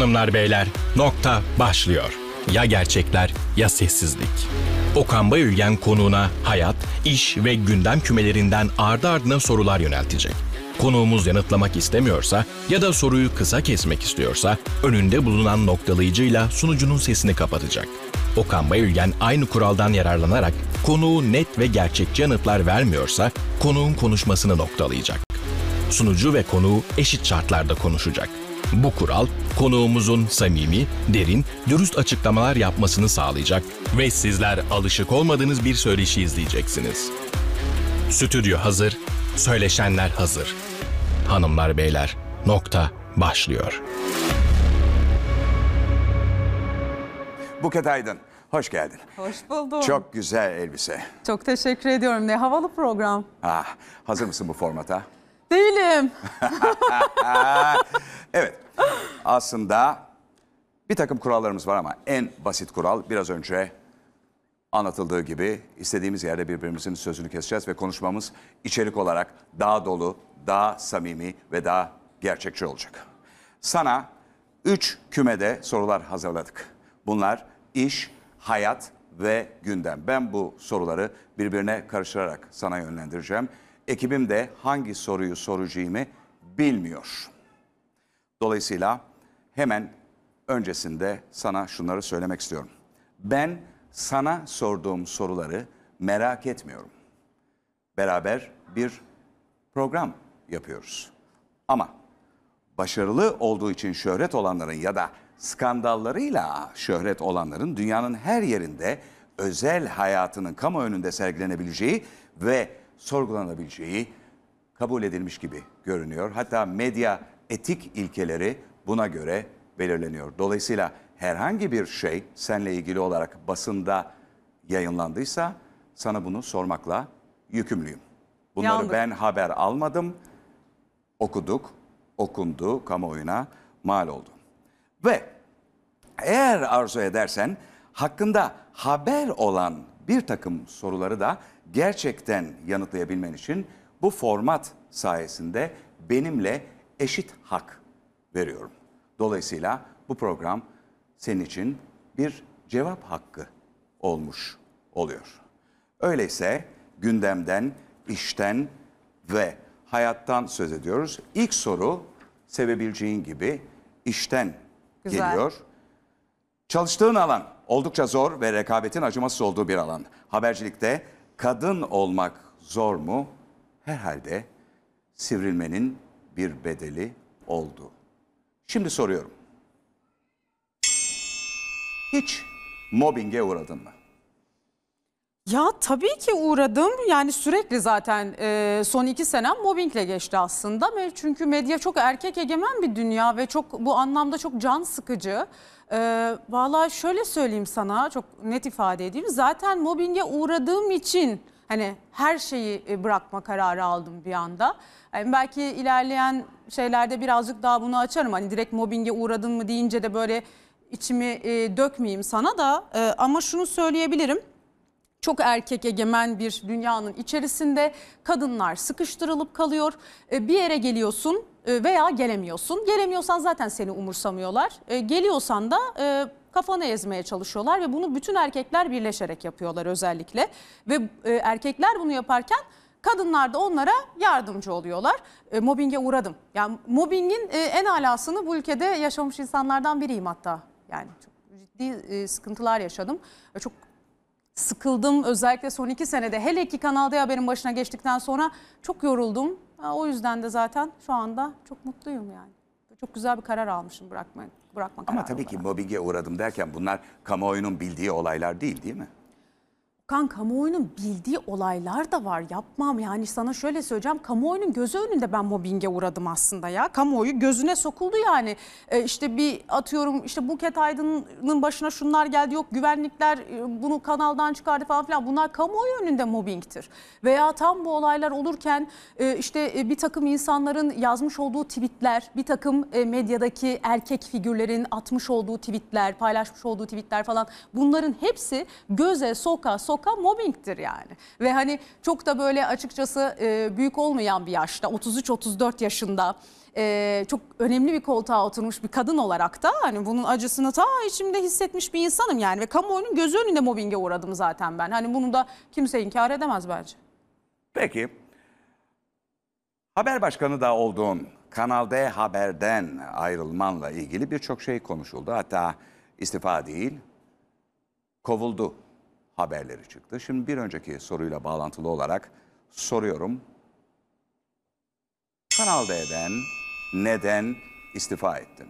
Hanımlar beyler nokta başlıyor. Ya gerçekler ya sessizlik. Okan Bayülgen konuğuna hayat, iş ve gündem kümelerinden ardı ardına sorular yöneltecek. Konuğumuz yanıtlamak istemiyorsa ya da soruyu kısa kesmek istiyorsa önünde bulunan noktalayıcıyla sunucunun sesini kapatacak. Okan Bayülgen aynı kuraldan yararlanarak konuğu net ve gerçekçi yanıtlar vermiyorsa konuğun konuşmasını noktalayacak. Sunucu ve konuğu eşit şartlarda konuşacak. Bu kural konuğumuzun samimi, derin, dürüst açıklamalar yapmasını sağlayacak ve sizler alışık olmadığınız bir söyleşi izleyeceksiniz. Stüdyo hazır, söyleşenler hazır. Hanımlar beyler, nokta başlıyor. Buket Aydın, hoş geldin. Hoş buldum. Çok, Çok güzel elbise. teşekkür ediyorum. Ne havalı program. Ah, hazır mısın bu formata? Değilim. Evet, aslında bir takım kurallarımız var ama en basit kural biraz önce anlatıldığı gibi istediğimiz yerde birbirimizin sözünü keseceğiz ve konuşmamız içerik olarak daha dolu, daha samimi ve daha gerçekçi olacak. Sana üç kümede sorular hazırladık. Bunlar iş, hayat ve gündem. Ben bu soruları birbirine karıştırarak sana yönlendireceğim. Ekibim de hangi soruyu soracağımı bilmiyor. Dolayısıyla hemen öncesinde sana şunları söylemek istiyorum. Ben sana sorduğum soruları merak etmiyorum. Beraber bir program yapıyoruz. Ama başarılı olduğu için şöhret olanların ya da skandallarıyla şöhret olanların dünyanın her yerinde özel hayatının kamu önünde sergilenebileceği ve sorgulanabileceği kabul edilmiş gibi görünüyor. Hatta medya etik ilkeleri buna göre belirleniyor. Dolayısıyla herhangi bir şey seninle ilgili olarak basında yayınlandıysa sana bunu sormakla yükümlüyüm. Bunları Yandık. ben haber almadım, okuduk, okundu, kamuoyuna mal oldu. Ve eğer arzu edersen hakkında haber olan bir takım soruları da gerçekten yanıtlayabilmen için bu format sayesinde benimle eşit hak veriyorum. Dolayısıyla bu program senin için bir cevap hakkı olmuş oluyor. Öyleyse gündemden, işten ve hayattan söz ediyoruz. İlk soru sevebileceğin gibi işten Güzel. geliyor. Çalıştığın alan oldukça zor ve rekabetin acımasız olduğu bir alan. Habercilikte kadın olmak zor mu? Herhalde sivrilmenin bir bedeli oldu. Şimdi soruyorum. Hiç mobbinge uğradın mı? Ya tabii ki uğradım. Yani sürekli zaten e, son iki senem mobbingle geçti aslında. Çünkü medya çok erkek egemen bir dünya ve çok bu anlamda çok can sıkıcı. E, Valla şöyle söyleyeyim sana çok net ifade edeyim. Zaten mobbinge uğradığım için hani her şeyi e, bırakma kararı aldım bir anda. Yani belki ilerleyen şeylerde birazcık daha bunu açarım. Hani direkt mobbinge uğradın mı deyince de böyle içimi e, dökmeyeyim sana da. E, ama şunu söyleyebilirim çok erkek egemen bir dünyanın içerisinde kadınlar sıkıştırılıp kalıyor. E, Bir yere geliyorsun e, veya gelemiyorsun. Gelemiyorsan zaten seni umursamıyorlar. E, Geliyorsan da kafanı ezmeye çalışıyorlar ve bunu bütün erkekler birleşerek yapıyorlar özellikle. Ve erkekler bunu yaparken kadınlar da onlara yardımcı oluyorlar. Mobbinge uğradım. Yani mobbingin en alasını bu ülkede yaşamış insanlardan biriyim hatta. Yani çok ciddi sıkıntılar yaşadım. Çok sıkıldım özellikle son iki senede hele ki Kanal D Haber'in başına geçtikten sonra çok yoruldum. O yüzden de zaten şu anda çok mutluyum yani. Çok güzel bir karar almışım bırakma, bırakma Ama tabii ki olarak. mobbinge uğradım derken bunlar kamuoyunun bildiği olaylar değil değil mi? Kan kamuoyunun bildiği olaylar da var. Yapmam. Yani sana şöyle söyleyeceğim. Kamuoyunun gözü önünde ben mobbinge uğradım aslında ya. Kamuoyu gözüne sokuldu yani. Ee, işte bir atıyorum işte Buket Aydın'ın başına şunlar geldi. Yok güvenlikler e, bunu kanaldan çıkardı falan filan. Bunlar kamuoyu önünde mobbingtir. Veya tam bu olaylar olurken e, işte e, bir takım insanların yazmış olduğu tweetler bir takım e, medyadaki erkek figürlerin atmış olduğu tweetler paylaşmış olduğu tweetler falan. Bunların hepsi göze soka soka sokan mobbingtir yani. Ve hani çok da böyle açıkçası e, büyük olmayan bir yaşta 33-34 yaşında e, çok önemli bir koltuğa oturmuş bir kadın olarak da hani bunun acısını ta içimde hissetmiş bir insanım yani ve kamuoyunun gözü önünde mobbinge uğradım zaten ben. Hani bunu da kimse inkar edemez bence. Peki. Haber başkanı da olduğun Kanal D Haber'den ayrılmanla ilgili birçok şey konuşuldu. Hatta istifa değil, kovuldu haberleri çıktı. Şimdi bir önceki soruyla bağlantılı olarak soruyorum. Kanal D'den neden istifa ettin?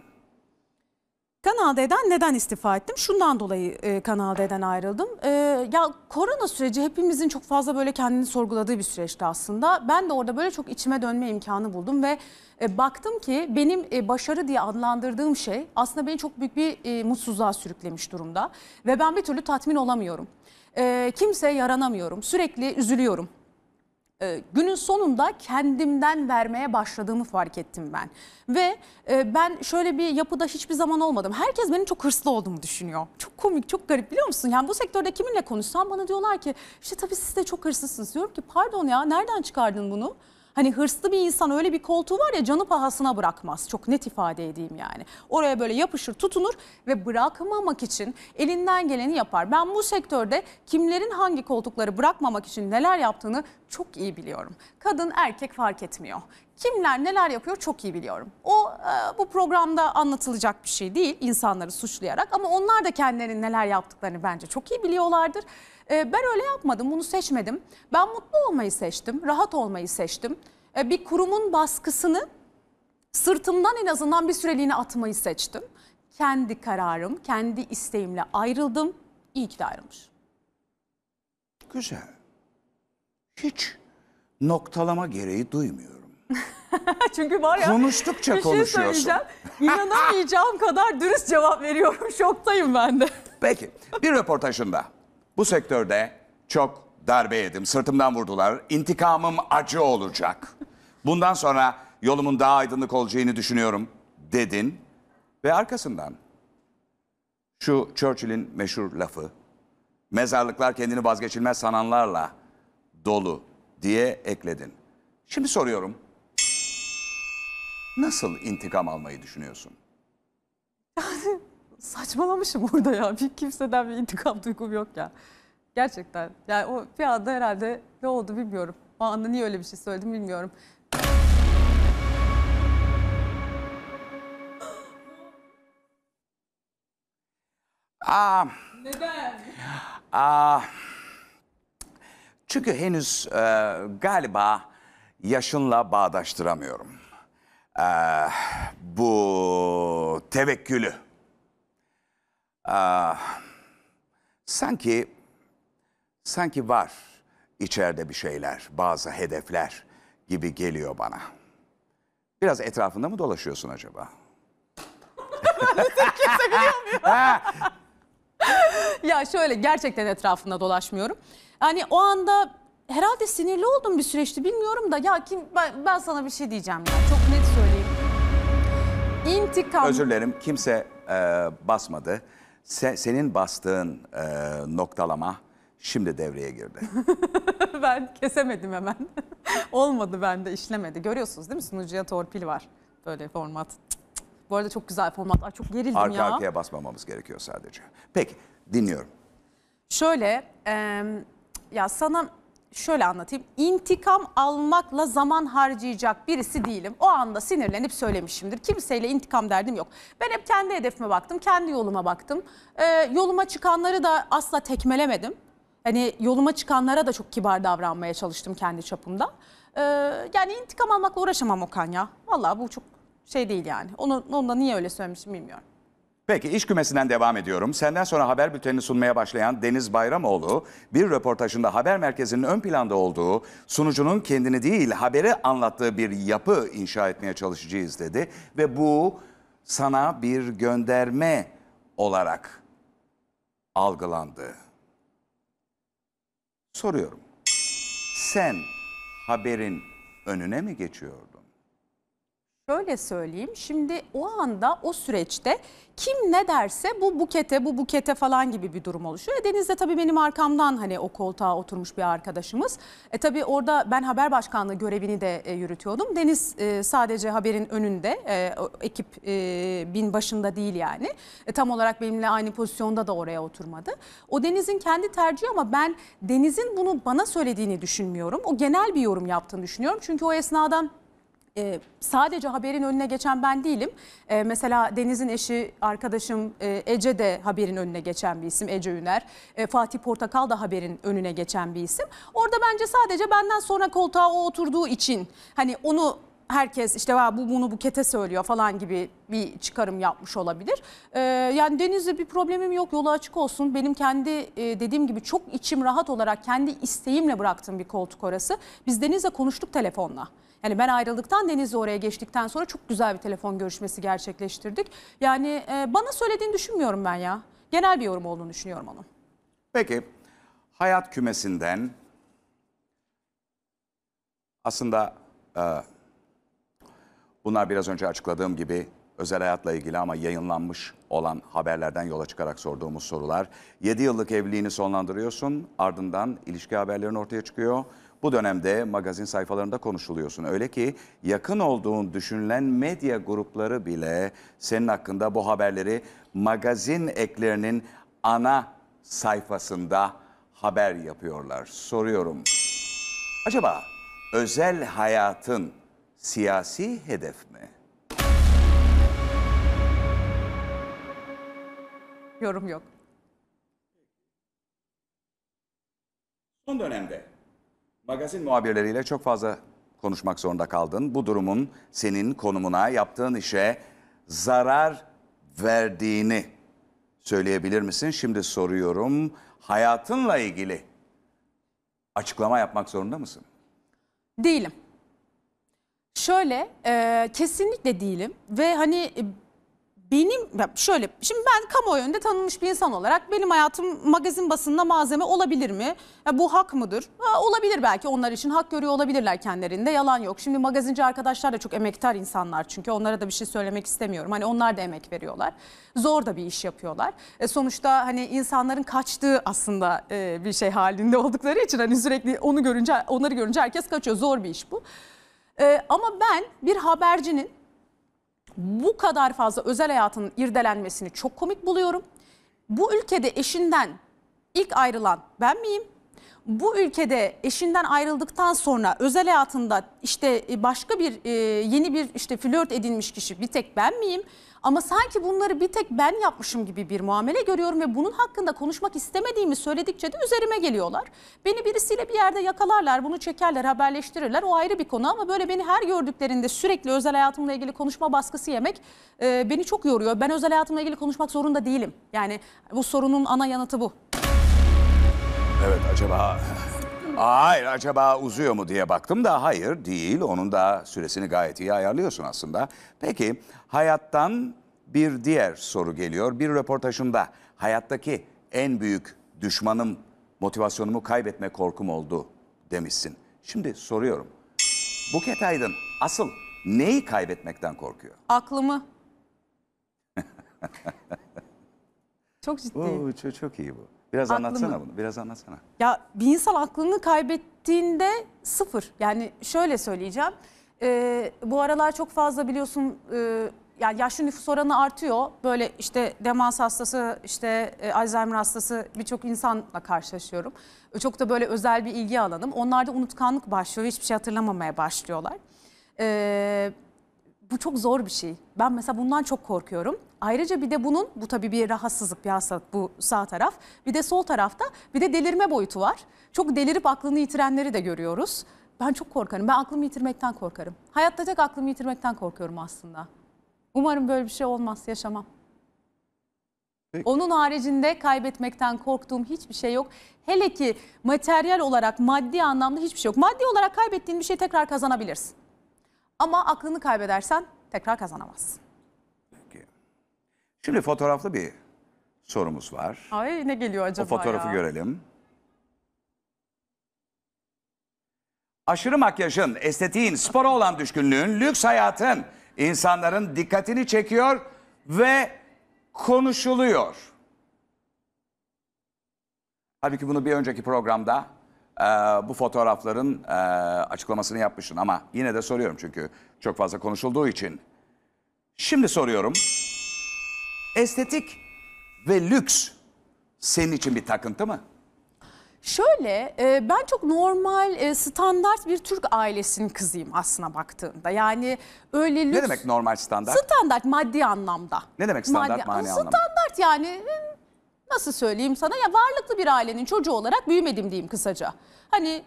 Kanal D'den neden istifa ettim? Şundan dolayı e, Kanal D'den ayrıldım. E, ya korona süreci hepimizin çok fazla böyle kendini sorguladığı bir süreçti aslında. Ben de orada böyle çok içime dönme imkanı buldum ve e, baktım ki benim e, başarı diye adlandırdığım şey aslında beni çok büyük bir e, mutsuzluğa sürüklemiş durumda. Ve ben bir türlü tatmin olamıyorum. E, kimseye yaranamıyorum. Sürekli üzülüyorum. E, günün sonunda kendimden vermeye başladığımı fark ettim ben. Ve e, ben şöyle bir yapıda hiçbir zaman olmadım. Herkes benim çok hırslı olduğumu düşünüyor. Çok komik, çok garip biliyor musun? Yani bu sektörde kiminle konuşsam bana diyorlar ki işte tabii siz de çok hırslısınız. Diyorum ki pardon ya nereden çıkardın bunu? Hani hırslı bir insan öyle bir koltuğu var ya canı pahasına bırakmaz. Çok net ifade edeyim yani. Oraya böyle yapışır tutunur ve bırakmamak için elinden geleni yapar. Ben bu sektörde kimlerin hangi koltukları bırakmamak için neler yaptığını çok iyi biliyorum. Kadın erkek fark etmiyor. Kimler neler yapıyor çok iyi biliyorum. O e, bu programda anlatılacak bir şey değil insanları suçlayarak ama onlar da kendilerinin neler yaptıklarını bence çok iyi biliyorlardır. E, ben öyle yapmadım, bunu seçmedim. Ben mutlu olmayı seçtim, rahat olmayı seçtim. E, bir kurumun baskısını sırtımdan en azından bir süreliğine atmayı seçtim. Kendi kararım, kendi isteğimle ayrıldım. İyi ki de ayrılmış. Güzel. Hiç noktalama gereği duymuyorum. Çünkü var ya Konuştukça bir şey konuşuyorsun. söyleyeceğim. İnanamayacağım kadar dürüst cevap veriyorum. Şoktayım ben de. Peki bir röportajında bu sektörde çok darbe yedim. Sırtımdan vurdular. İntikamım acı olacak. Bundan sonra yolumun daha aydınlık olacağını düşünüyorum dedin. Ve arkasından şu Churchill'in meşhur lafı mezarlıklar kendini vazgeçilmez sananlarla dolu diye ekledin. Şimdi soruyorum. Nasıl intikam almayı düşünüyorsun? Saçmalamışım burada ya. Bir kimseden bir intikam duygum yok ya. Gerçekten. Yani o bir anda herhalde ne oldu bilmiyorum. O anda niye öyle bir şey söyledim bilmiyorum. Aa, Neden? Aa, çünkü henüz e, galiba yaşınla bağdaştıramıyorum. E, bu tevekkülü. Aa, sanki sanki var içeride bir şeyler, bazı hedefler gibi geliyor bana. Biraz etrafında mı dolaşıyorsun acaba? Ya şöyle gerçekten etrafında dolaşmıyorum. Yani o anda herhalde sinirli olduğum bir süreçti bilmiyorum da ya kim ben, ben sana bir şey diyeceğim ya çok net söyleyeyim. İntikam Özür dilerim kimse e, basmadı. Se- senin bastığın e, noktalama şimdi devreye girdi. ben kesemedim hemen. Olmadı bende işlemedi. Görüyorsunuz değil mi sunucuya torpil var. Böyle format. Cık cık. Bu arada çok güzel format. Ay çok gerildim Arka ya. arkaya basmamamız gerekiyor sadece. Peki dinliyorum. Şöyle e, ya sana şöyle anlatayım. İntikam almakla zaman harcayacak birisi değilim. O anda sinirlenip söylemişimdir. Kimseyle intikam derdim yok. Ben hep kendi hedefime baktım, kendi yoluma baktım. E, yoluma çıkanları da asla tekmelemedim. Hani yoluma çıkanlara da çok kibar davranmaya çalıştım kendi çapımda. E, yani intikam almakla uğraşamam Okan ya. Vallahi bu çok şey değil yani. Onu, onu da niye öyle söylemişim bilmiyorum. Peki iş kümesinden devam ediyorum. Senden sonra haber bültenini sunmaya başlayan Deniz Bayramoğlu bir röportajında haber merkezinin ön planda olduğu sunucunun kendini değil haberi anlattığı bir yapı inşa etmeye çalışacağız dedi. Ve bu sana bir gönderme olarak algılandı. Soruyorum. Sen haberin önüne mi geçiyordun? Şöyle söyleyeyim. Şimdi o anda o süreçte kim ne derse bu bukete bu bukete falan gibi bir durum oluşuyor. E, Deniz de tabii benim arkamdan hani o koltuğa oturmuş bir arkadaşımız. E tabii orada ben haber başkanlığı görevini de e, yürütüyordum. Deniz e, sadece haberin önünde e, ekip e, bin başında değil yani. E, tam olarak benimle aynı pozisyonda da oraya oturmadı. O Deniz'in kendi tercihi ama ben Deniz'in bunu bana söylediğini düşünmüyorum. O genel bir yorum yaptığını düşünüyorum. Çünkü o esnada ee, sadece haberin önüne geçen ben değilim. Ee, mesela Deniz'in eşi arkadaşım e, Ece de haberin önüne geçen bir isim Ece Üner. E, Fatih Portakal da haberin önüne geçen bir isim. Orada bence sadece benden sonra koltuğa o oturduğu için hani onu herkes işte "Va, bu bunu bukete söylüyor falan gibi bir çıkarım yapmış olabilir. Ee, yani Deniz'le bir problemim yok yolu açık olsun. Benim kendi e, dediğim gibi çok içim rahat olarak kendi isteğimle bıraktığım bir koltuk orası. Biz Deniz'le konuştuk telefonla. Yani ben ayrıldıktan Deniz'le oraya geçtikten sonra çok güzel bir telefon görüşmesi gerçekleştirdik. Yani e, bana söylediğini düşünmüyorum ben ya. Genel bir yorum olduğunu düşünüyorum onun. Peki hayat kümesinden aslında e, bunlar biraz önce açıkladığım gibi özel hayatla ilgili ama yayınlanmış olan haberlerden yola çıkarak sorduğumuz sorular. 7 yıllık evliliğini sonlandırıyorsun ardından ilişki haberlerin ortaya çıkıyor. Bu dönemde magazin sayfalarında konuşuluyorsun. Öyle ki yakın olduğun düşünülen medya grupları bile senin hakkında bu haberleri magazin eklerinin ana sayfasında haber yapıyorlar. Soruyorum. Acaba özel hayatın siyasi hedef mi? Yorum yok. Son dönemde magazin muhabirleriyle çok fazla konuşmak zorunda kaldın. Bu durumun senin konumuna, yaptığın işe zarar verdiğini söyleyebilir misin? Şimdi soruyorum. Hayatınla ilgili açıklama yapmak zorunda mısın? Değilim. Şöyle e, kesinlikle değilim ve hani benim şöyle şimdi ben kamuoyu önünde tanınmış bir insan olarak benim hayatım magazin basınında malzeme olabilir mi? Ya bu hak mıdır? Ha, olabilir belki onlar için hak görüyor olabilirler kendilerinde yalan yok. Şimdi magazinci arkadaşlar da çok emektar insanlar çünkü onlara da bir şey söylemek istemiyorum. Hani onlar da emek veriyorlar. Zor da bir iş yapıyorlar. E, sonuçta hani insanların kaçtığı aslında e, bir şey halinde oldukları için hani sürekli onu görünce onları görünce herkes kaçıyor. Zor bir iş bu. Ee, ama ben bir habercinin bu kadar fazla özel hayatının irdelenmesini çok komik buluyorum. Bu ülkede eşinden ilk ayrılan ben miyim? Bu ülkede eşinden ayrıldıktan sonra özel hayatında işte başka bir e, yeni bir işte flört edinmiş kişi bir tek ben miyim? Ama sanki bunları bir tek ben yapmışım gibi bir muamele görüyorum ve bunun hakkında konuşmak istemediğimi söyledikçe de üzerime geliyorlar. Beni birisiyle bir yerde yakalarlar, bunu çekerler, haberleştirirler. O ayrı bir konu ama böyle beni her gördüklerinde sürekli özel hayatımla ilgili konuşma baskısı yemek e, beni çok yoruyor. Ben özel hayatımla ilgili konuşmak zorunda değilim. Yani bu sorunun ana yanıtı bu. Evet acaba... Hayır acaba uzuyor mu diye baktım da hayır değil. Onun da süresini gayet iyi ayarlıyorsun aslında. Peki hayattan bir diğer soru geliyor. Bir röportajında hayattaki en büyük düşmanım motivasyonumu kaybetme korkum oldu demişsin. Şimdi soruyorum. Buket Aydın asıl neyi kaybetmekten korkuyor? Aklımı. çok ciddi. Oo, çok, çok iyi bu. Biraz Aklımı. anlatsana bunu. Biraz anlatsana. Ya bir insan aklını kaybettiğinde sıfır. Yani şöyle söyleyeceğim. Ee, bu aralar çok fazla biliyorsun e, yani yaşlı nüfus oranı artıyor. Böyle işte demans hastası, işte e, Alzheimer hastası birçok insanla karşılaşıyorum. Çok da böyle özel bir ilgi alanım. Onlarda unutkanlık başlıyor. Hiçbir şey hatırlamamaya başlıyorlar. Ee, bu çok zor bir şey. Ben mesela bundan çok korkuyorum. Ayrıca bir de bunun, bu tabii bir rahatsızlık, bir hastalık bu sağ taraf. Bir de sol tarafta bir de delirme boyutu var. Çok delirip aklını yitirenleri de görüyoruz. Ben çok korkarım. Ben aklımı yitirmekten korkarım. Hayatta tek aklımı yitirmekten korkuyorum aslında. Umarım böyle bir şey olmaz, yaşamam. Peki. Onun haricinde kaybetmekten korktuğum hiçbir şey yok. Hele ki materyal olarak, maddi anlamda hiçbir şey yok. Maddi olarak kaybettiğin bir şey tekrar kazanabilirsin. Ama aklını kaybedersen tekrar kazanamazsın. Peki. Şimdi fotoğraflı bir sorumuz var. Ay ne geliyor acaba O fotoğrafı ya? görelim. Aşırı makyajın, estetiğin, spora olan düşkünlüğün, lüks hayatın İnsanların dikkatini çekiyor ve konuşuluyor. Halbuki bunu bir önceki programda e, bu fotoğrafların e, açıklamasını yapmışsın ama yine de soruyorum çünkü çok fazla konuşulduğu için. Şimdi soruyorum. Estetik ve lüks senin için bir takıntı mı? Şöyle e, ben çok normal e, standart bir Türk ailesinin kızıyım aslına baktığında. Yani öyle lüks. Ne demek normal standart? Standart maddi anlamda. Ne demek standart mani anlamda? Standart yani e, nasıl söyleyeyim sana ya varlıklı bir ailenin çocuğu olarak büyümedim diyeyim kısaca. Hani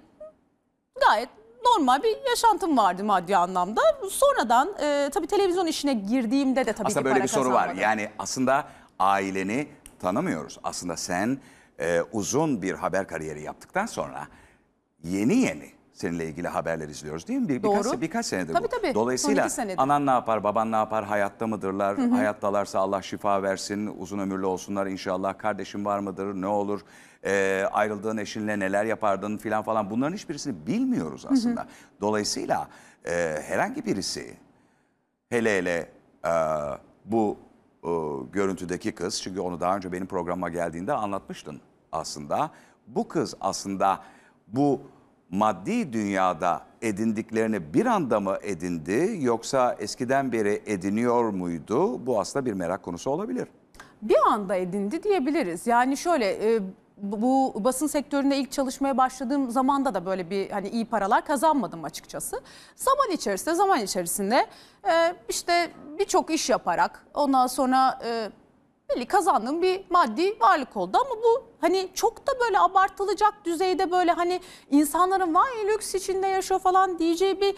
gayet normal bir yaşantım vardı maddi anlamda. Sonradan e, tabii televizyon işine girdiğimde de tabii Aslında ki böyle para bir soru var. kazanmadım. Yani aslında aileni tanımıyoruz. Aslında sen e, uzun bir haber kariyeri yaptıktan sonra yeni yeni seninle ilgili haberler izliyoruz değil mi? Bir, birkaç, Doğru. birkaç senedir Tabii, bu. tabii. Dolayısıyla senedir. anan ne yapar, baban ne yapar, hayatta mıdırlar? Hayattalarsa Allah şifa versin, uzun ömürlü olsunlar inşallah. Kardeşin var mıdır, ne olur? E, ayrıldığın eşinle neler yapardın filan falan. Bunların hiçbirisini bilmiyoruz aslında. Dolayısıyla e, herhangi birisi Hele hele e, bu e, görüntüdeki kız, çünkü onu daha önce benim programa geldiğinde anlatmıştın aslında. Bu kız aslında bu maddi dünyada edindiklerini bir anda mı edindi yoksa eskiden beri ediniyor muydu? Bu aslında bir merak konusu olabilir. bir anda edindi diyebiliriz. Yani şöyle e, bu basın sektöründe ilk çalışmaya başladığım zamanda da böyle bir hani iyi paralar kazanmadım açıkçası. Zaman içerisinde zaman içerisinde e, işte birçok iş yaparak ondan sonra e, belli kazandığım bir maddi varlık oldu ama bu hani çok da böyle abartılacak düzeyde böyle hani insanların vay lüks içinde yaşıyor falan diyeceği bir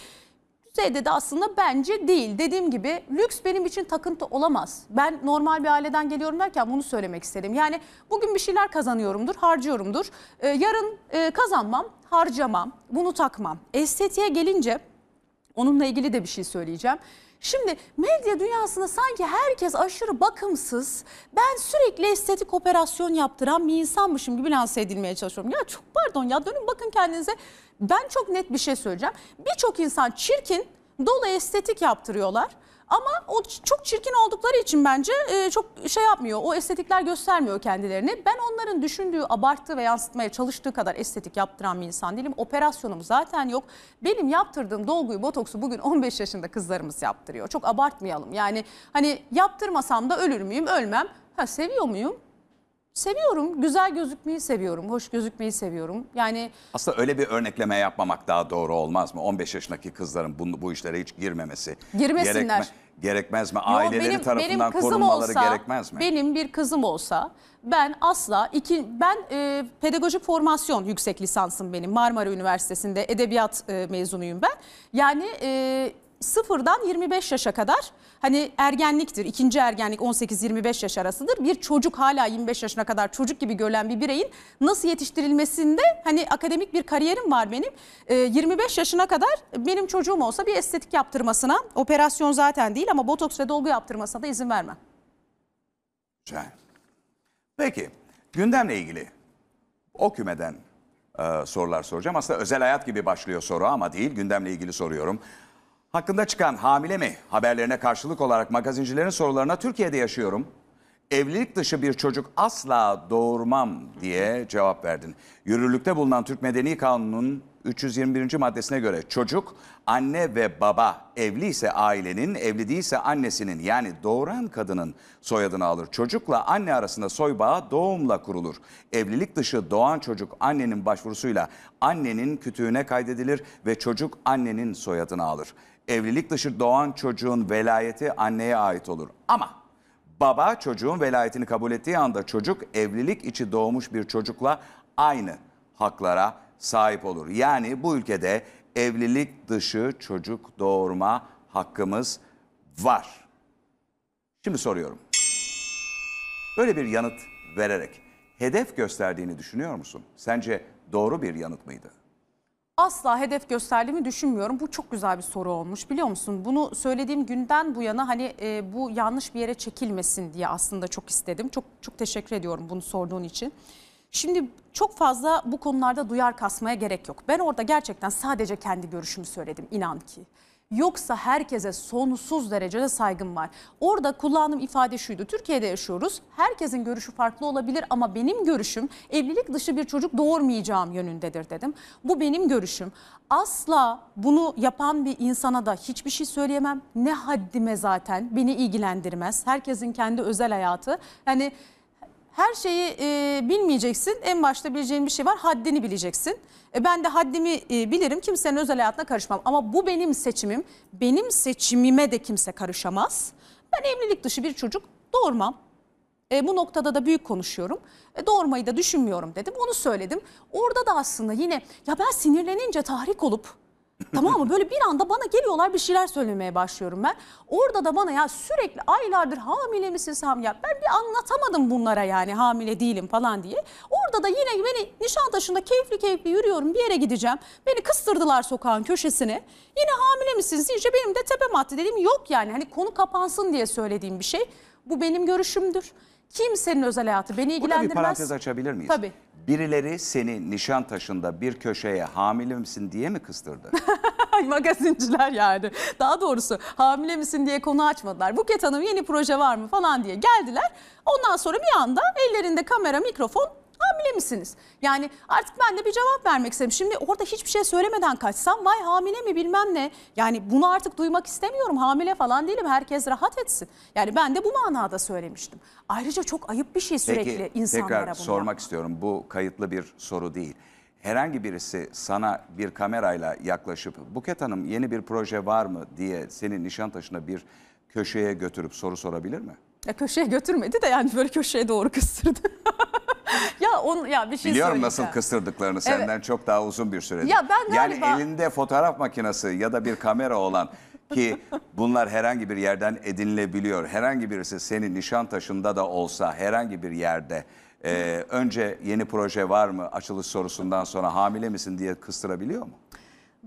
düzeyde de aslında bence değil. Dediğim gibi lüks benim için takıntı olamaz. Ben normal bir aileden geliyorum derken bunu söylemek istedim. Yani bugün bir şeyler kazanıyorumdur, harcıyorumdur. Ee, yarın e, kazanmam, harcamam, bunu takmam. Estetiğe gelince onunla ilgili de bir şey söyleyeceğim. Şimdi medya dünyasında sanki herkes aşırı bakımsız, ben sürekli estetik operasyon yaptıran bir insanmışım gibi lanse edilmeye çalışıyorum. Ya çok pardon ya dönün bakın kendinize. Ben çok net bir şey söyleyeceğim. Birçok insan çirkin, dolu estetik yaptırıyorlar. Ama o çok çirkin oldukları için bence e, çok şey yapmıyor. O estetikler göstermiyor kendilerini. Ben onların düşündüğü, abarttığı ve yansıtmaya çalıştığı kadar estetik yaptıran bir insan değilim. Operasyonum zaten yok. Benim yaptırdığım dolguyu, botoksu bugün 15 yaşında kızlarımız yaptırıyor. Çok abartmayalım. Yani hani yaptırmasam da ölür müyüm? Ölmem. Ha seviyor muyum? Seviyorum. Güzel gözükmeyi seviyorum. Hoş gözükmeyi seviyorum. Yani Aslında öyle bir örnekleme yapmamak daha doğru olmaz mı? 15 yaşındaki kızların bu, bu işlere hiç girmemesi. Girmesinler. gerekmez mi? Yo, Aileleri tarafından korunmaları gerekmez mi? Benim bir kızım olsa ben asla iki ben e, pedagojik formasyon yüksek lisansım benim Marmara Üniversitesi'nde edebiyat e, mezunuyum ben. Yani e, sıfırdan 25 yaşa kadar hani ergenliktir. ikinci ergenlik 18-25 yaş arasıdır. Bir çocuk hala 25 yaşına kadar çocuk gibi görülen bir bireyin nasıl yetiştirilmesinde hani akademik bir kariyerim var benim. E, 25 yaşına kadar benim çocuğum olsa bir estetik yaptırmasına operasyon zaten değil ama botoks ve dolgu yaptırmasına da izin vermem. Güzel. Peki gündemle ilgili o kümeden e, sorular soracağım. Aslında özel hayat gibi başlıyor soru ama değil gündemle ilgili soruyorum. Hakkında çıkan hamile mi haberlerine karşılık olarak magazincilerin sorularına Türkiye'de yaşıyorum. Evlilik dışı bir çocuk asla doğurmam diye cevap verdin. Yürürlükte bulunan Türk Medeni Kanunu'nun 321. maddesine göre çocuk anne ve baba evli ise ailenin, evli değilse annesinin yani doğuran kadının soyadını alır. Çocukla anne arasında soy bağı doğumla kurulur. Evlilik dışı doğan çocuk annenin başvurusuyla annenin kütüğüne kaydedilir ve çocuk annenin soyadını alır. Evlilik dışı doğan çocuğun velayeti anneye ait olur. Ama Baba çocuğun velayetini kabul ettiği anda çocuk evlilik içi doğmuş bir çocukla aynı haklara sahip olur. Yani bu ülkede evlilik dışı çocuk doğurma hakkımız var. Şimdi soruyorum. Böyle bir yanıt vererek hedef gösterdiğini düşünüyor musun? Sence doğru bir yanıt mıydı? Asla hedef gösterdiğimi düşünmüyorum. Bu çok güzel bir soru olmuş biliyor musun? Bunu söylediğim günden bu yana hani e, bu yanlış bir yere çekilmesin diye aslında çok istedim. Çok çok teşekkür ediyorum bunu sorduğun için. Şimdi çok fazla bu konularda duyar kasmaya gerek yok. Ben orada gerçekten sadece kendi görüşümü söyledim inan ki. Yoksa herkese sonsuz derecede saygım var. Orada kullandığım ifade şuydu. Türkiye'de yaşıyoruz. Herkesin görüşü farklı olabilir ama benim görüşüm evlilik dışı bir çocuk doğurmayacağım yönündedir dedim. Bu benim görüşüm. Asla bunu yapan bir insana da hiçbir şey söyleyemem. Ne haddime zaten beni ilgilendirmez. Herkesin kendi özel hayatı. Yani her şeyi e, bilmeyeceksin. En başta bileceğin bir şey var. Haddini bileceksin. E, ben de haddimi e, bilirim. Kimsenin özel hayatına karışmam. Ama bu benim seçimim. Benim seçimime de kimse karışamaz. Ben evlilik dışı bir çocuk doğurmam. E, bu noktada da büyük konuşuyorum. E, doğurmayı da düşünmüyorum dedim. Onu söyledim. Orada da aslında yine ya ben sinirlenince tahrik olup tamam mı? Böyle bir anda bana geliyorlar bir şeyler söylemeye başlıyorum ben. Orada da bana ya sürekli aylardır hamile misin Sami ya ben bir anlatamadım bunlara yani hamile değilim falan diye. Orada da yine beni Nişantaşı'nda keyifli keyifli yürüyorum bir yere gideceğim. Beni kıstırdılar sokağın köşesine. Yine hamile misiniz deyince benim de tepem attı dedim yok yani hani konu kapansın diye söylediğim bir şey. Bu benim görüşümdür. Kimsenin özel hayatı beni Burada ilgilendirmez. bir parantez açabilir miyiz? Tabii. Birileri seni Nişantaşı'nda bir köşeye hamile misin diye mi kıstırdı? Magazinciler yani. Daha doğrusu hamile misin diye konu açmadılar. Buket Hanım yeni proje var mı falan diye geldiler. Ondan sonra bir anda ellerinde kamera, mikrofon hamile misiniz? Yani artık ben de bir cevap vermek istedim. Şimdi orada hiçbir şey söylemeden kaçsam vay hamile mi bilmem ne. Yani bunu artık duymak istemiyorum. Hamile falan değilim. Herkes rahat etsin. Yani ben de bu manada söylemiştim. Ayrıca çok ayıp bir şey sürekli Peki insanlara tekrar bunu sormak yapmak. istiyorum. Bu kayıtlı bir soru değil. Herhangi birisi sana bir kamerayla yaklaşıp Buket Hanım yeni bir proje var mı diye seni Nişantaşı'na bir köşeye götürüp soru sorabilir mi? Ya köşeye götürmedi de yani böyle köşeye doğru kıstırdı. ya on ya bir şey Biliyorum nasıl söyleyeceğim. kıstırdıklarını senden çok daha uzun bir süredir. Ya ben galiba- Yani elinde fotoğraf makinesi ya da bir kamera olan ki bunlar herhangi bir yerden edinilebiliyor. Herhangi birisi seni Nişantaşı'nda da olsa herhangi bir yerde e, önce yeni proje var mı açılış sorusundan sonra hamile misin diye kıstırabiliyor mu?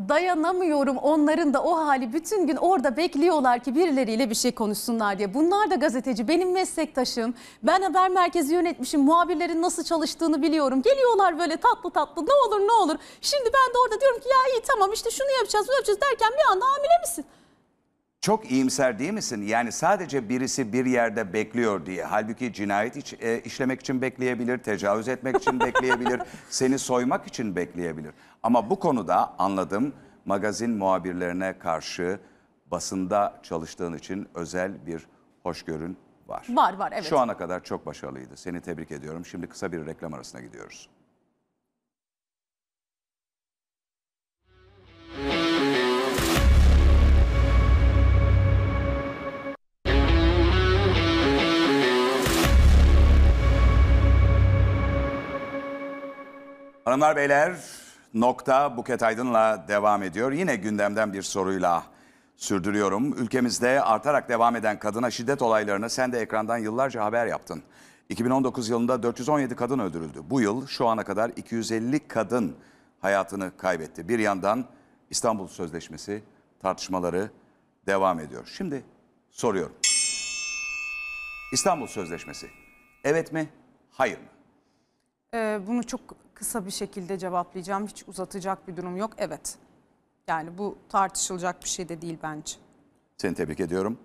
Dayanamıyorum onların da o hali bütün gün orada bekliyorlar ki birileriyle bir şey konuşsunlar diye. Bunlar da gazeteci benim meslektaşım. Ben haber merkezi yönetmişim muhabirlerin nasıl çalıştığını biliyorum. Geliyorlar böyle tatlı tatlı ne olur ne olur. Şimdi ben de orada diyorum ki ya iyi tamam işte şunu yapacağız bunu yapacağız derken bir anda hamile misin? Çok iyimser değil misin? Yani sadece birisi bir yerde bekliyor diye. Halbuki cinayet iç- e, işlemek için bekleyebilir, tecavüz etmek için bekleyebilir, seni soymak için bekleyebilir. Ama bu konuda anladım magazin muhabirlerine karşı basında çalıştığın için özel bir hoşgörün var. Var var evet. Şu ana kadar çok başarılıydı. Seni tebrik ediyorum. Şimdi kısa bir reklam arasına gidiyoruz. Hanımlar beyler nokta Buket Aydın'la devam ediyor. Yine gündemden bir soruyla sürdürüyorum. Ülkemizde artarak devam eden kadına şiddet olaylarını sen de ekrandan yıllarca haber yaptın. 2019 yılında 417 kadın öldürüldü. Bu yıl şu ana kadar 250 kadın hayatını kaybetti. Bir yandan İstanbul Sözleşmesi tartışmaları devam ediyor. Şimdi soruyorum. İstanbul Sözleşmesi evet mi hayır mı? Ee, bunu çok kısa bir şekilde cevaplayacağım. Hiç uzatacak bir durum yok. Evet. Yani bu tartışılacak bir şey de değil bence. Seni tebrik ediyorum.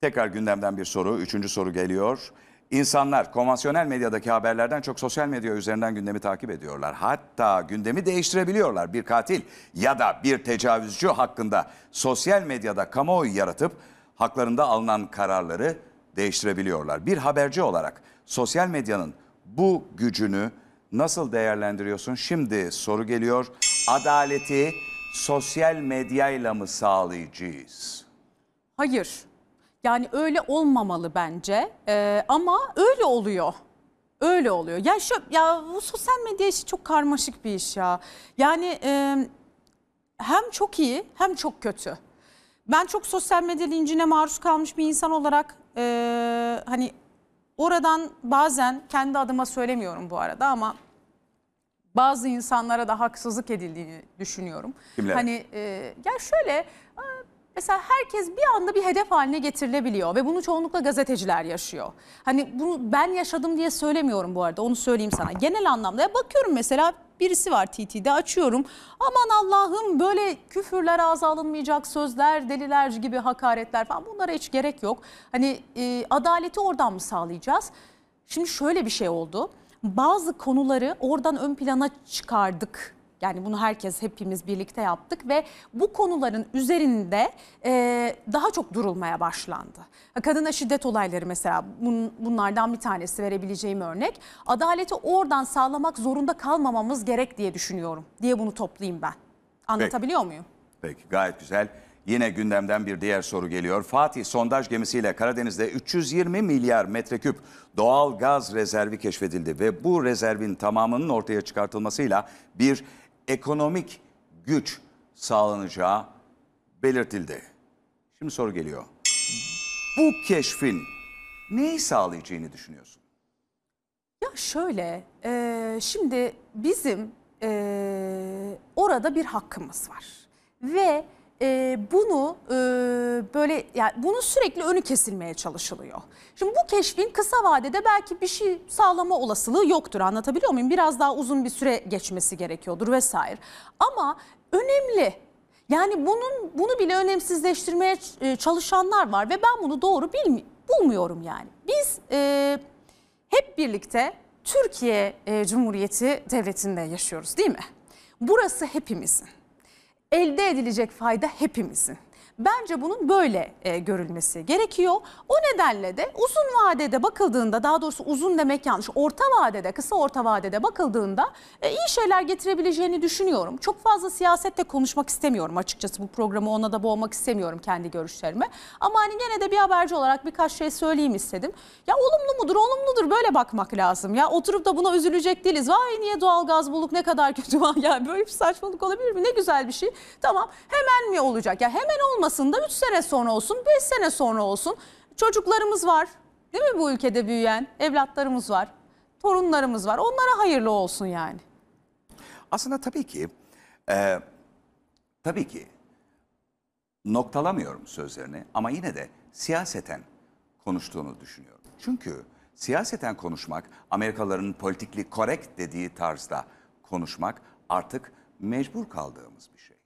Tekrar gündemden bir soru. Üçüncü soru geliyor. İnsanlar konvansiyonel medyadaki haberlerden çok sosyal medya üzerinden gündemi takip ediyorlar. Hatta gündemi değiştirebiliyorlar. Bir katil ya da bir tecavüzcü hakkında sosyal medyada kamuoyu yaratıp haklarında alınan kararları değiştirebiliyorlar. Bir haberci olarak sosyal medyanın bu gücünü nasıl değerlendiriyorsun? Şimdi soru geliyor. Adaleti sosyal medyayla mı sağlayacağız? Hayır. Yani öyle olmamalı bence. Ee, ama öyle oluyor. Öyle oluyor. Ya şu ya bu sosyal medya işi çok karmaşık bir iş ya. Yani e, hem çok iyi hem çok kötü. Ben çok sosyal medya lincine maruz kalmış bir insan olarak e, hani oradan bazen kendi adıma söylemiyorum bu arada ama bazı insanlara da haksızlık edildiğini düşünüyorum. Kimlere? Hani e, ya şöyle e, mesela herkes bir anda bir hedef haline getirilebiliyor ve bunu çoğunlukla gazeteciler yaşıyor. Hani bunu ben yaşadım diye söylemiyorum bu arada onu söyleyeyim sana. Genel anlamda ya bakıyorum mesela birisi var TT'de açıyorum. Aman Allah'ım böyle küfürler ağza alınmayacak sözler, deliler gibi hakaretler falan bunlara hiç gerek yok. Hani e, adaleti oradan mı sağlayacağız? Şimdi şöyle bir şey oldu. Bazı konuları oradan ön plana çıkardık. Yani bunu herkes hepimiz birlikte yaptık ve bu konuların üzerinde e, daha çok durulmaya başlandı. Kadına şiddet olayları mesela bun- bunlardan bir tanesi verebileceğim örnek. Adaleti oradan sağlamak zorunda kalmamamız gerek diye düşünüyorum diye bunu toplayayım ben. Anlatabiliyor muyum? Peki gayet güzel. Yine gündemden bir diğer soru geliyor. Fatih sondaj gemisiyle Karadeniz'de 320 milyar metreküp doğal gaz rezervi keşfedildi ve bu rezervin tamamının ortaya çıkartılmasıyla bir ekonomik güç sağlanacağı belirtildi. Şimdi soru geliyor. Bu keşfin neyi sağlayacağını düşünüyorsun? Ya şöyle, e, şimdi bizim e, orada bir hakkımız var ve e, bunu e, böyle yani bunun sürekli önü kesilmeye çalışılıyor. Şimdi bu keşfin kısa vadede belki bir şey sağlama olasılığı yoktur anlatabiliyor muyum? Biraz daha uzun bir süre geçmesi gerekiyordur vesaire. Ama önemli. Yani bunun bunu bile önemsizleştirmeye e, çalışanlar var ve ben bunu doğru bilmi bulmuyorum yani. Biz e, hep birlikte Türkiye e, Cumhuriyeti Devleti'nde yaşıyoruz değil mi? Burası hepimizin. Elde edilecek fayda hepimizin. Bence bunun böyle e, görülmesi gerekiyor. O nedenle de uzun vadede bakıldığında daha doğrusu uzun demek yanlış. Orta vadede, kısa orta vadede bakıldığında e, iyi şeyler getirebileceğini düşünüyorum. Çok fazla siyasette konuşmak istemiyorum açıkçası. Bu programı ona da boğmak istemiyorum kendi görüşlerime. Ama hani gene de bir haberci olarak birkaç şey söyleyeyim istedim. Ya olumlu mudur, olumludur böyle bakmak lazım. Ya oturup da buna üzülecek değiliz. Vay niye doğalgaz bulduk ne kadar kötü. Yani böyle bir saçmalık olabilir mi? Ne güzel bir şey. Tamam hemen mi olacak? Ya hemen olmasın da 3 sene sonra olsun, 5 sene sonra olsun. Çocuklarımız var. Değil mi bu ülkede büyüyen? Evlatlarımız var. Torunlarımız var. Onlara hayırlı olsun yani. Aslında tabii ki, e, tabii ki noktalamıyorum sözlerini ama yine de siyaseten konuştuğunu düşünüyorum. Çünkü siyaseten konuşmak, Amerikalıların politikli correct dediği tarzda konuşmak artık mecbur kaldığımız bir şey.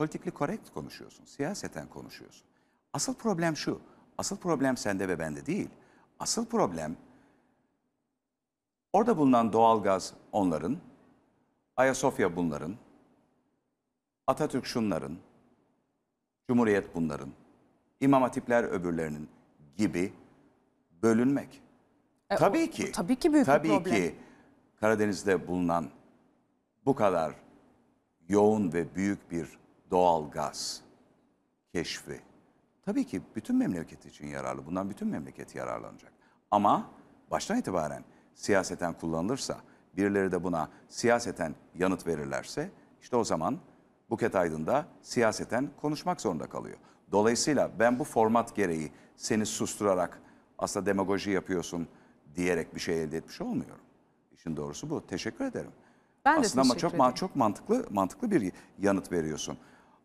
Politikli correct konuşuyorsun, siyaseten konuşuyorsun. Asıl problem şu, asıl problem sende ve bende değil. Asıl problem orada bulunan doğalgaz onların, Ayasofya bunların, Atatürk şunların, Cumhuriyet bunların, İmam Hatipler öbürlerinin gibi bölünmek. E, tabii o- ki. tabii ki büyük bir tabii problem. ki Karadeniz'de bulunan bu kadar yoğun ve büyük bir doğal gaz keşfi tabii ki bütün memleket için yararlı. Bundan bütün memleket yararlanacak. Ama baştan itibaren siyaseten kullanılırsa, birileri de buna siyaseten yanıt verirlerse işte o zaman Buket Aydın da siyaseten konuşmak zorunda kalıyor. Dolayısıyla ben bu format gereği seni susturarak aslında demagoji yapıyorsun diyerek bir şey elde etmiş olmuyorum. İşin doğrusu bu. Teşekkür ederim. Ben de Aslında ama çok ederim. çok mantıklı mantıklı bir yanıt veriyorsun.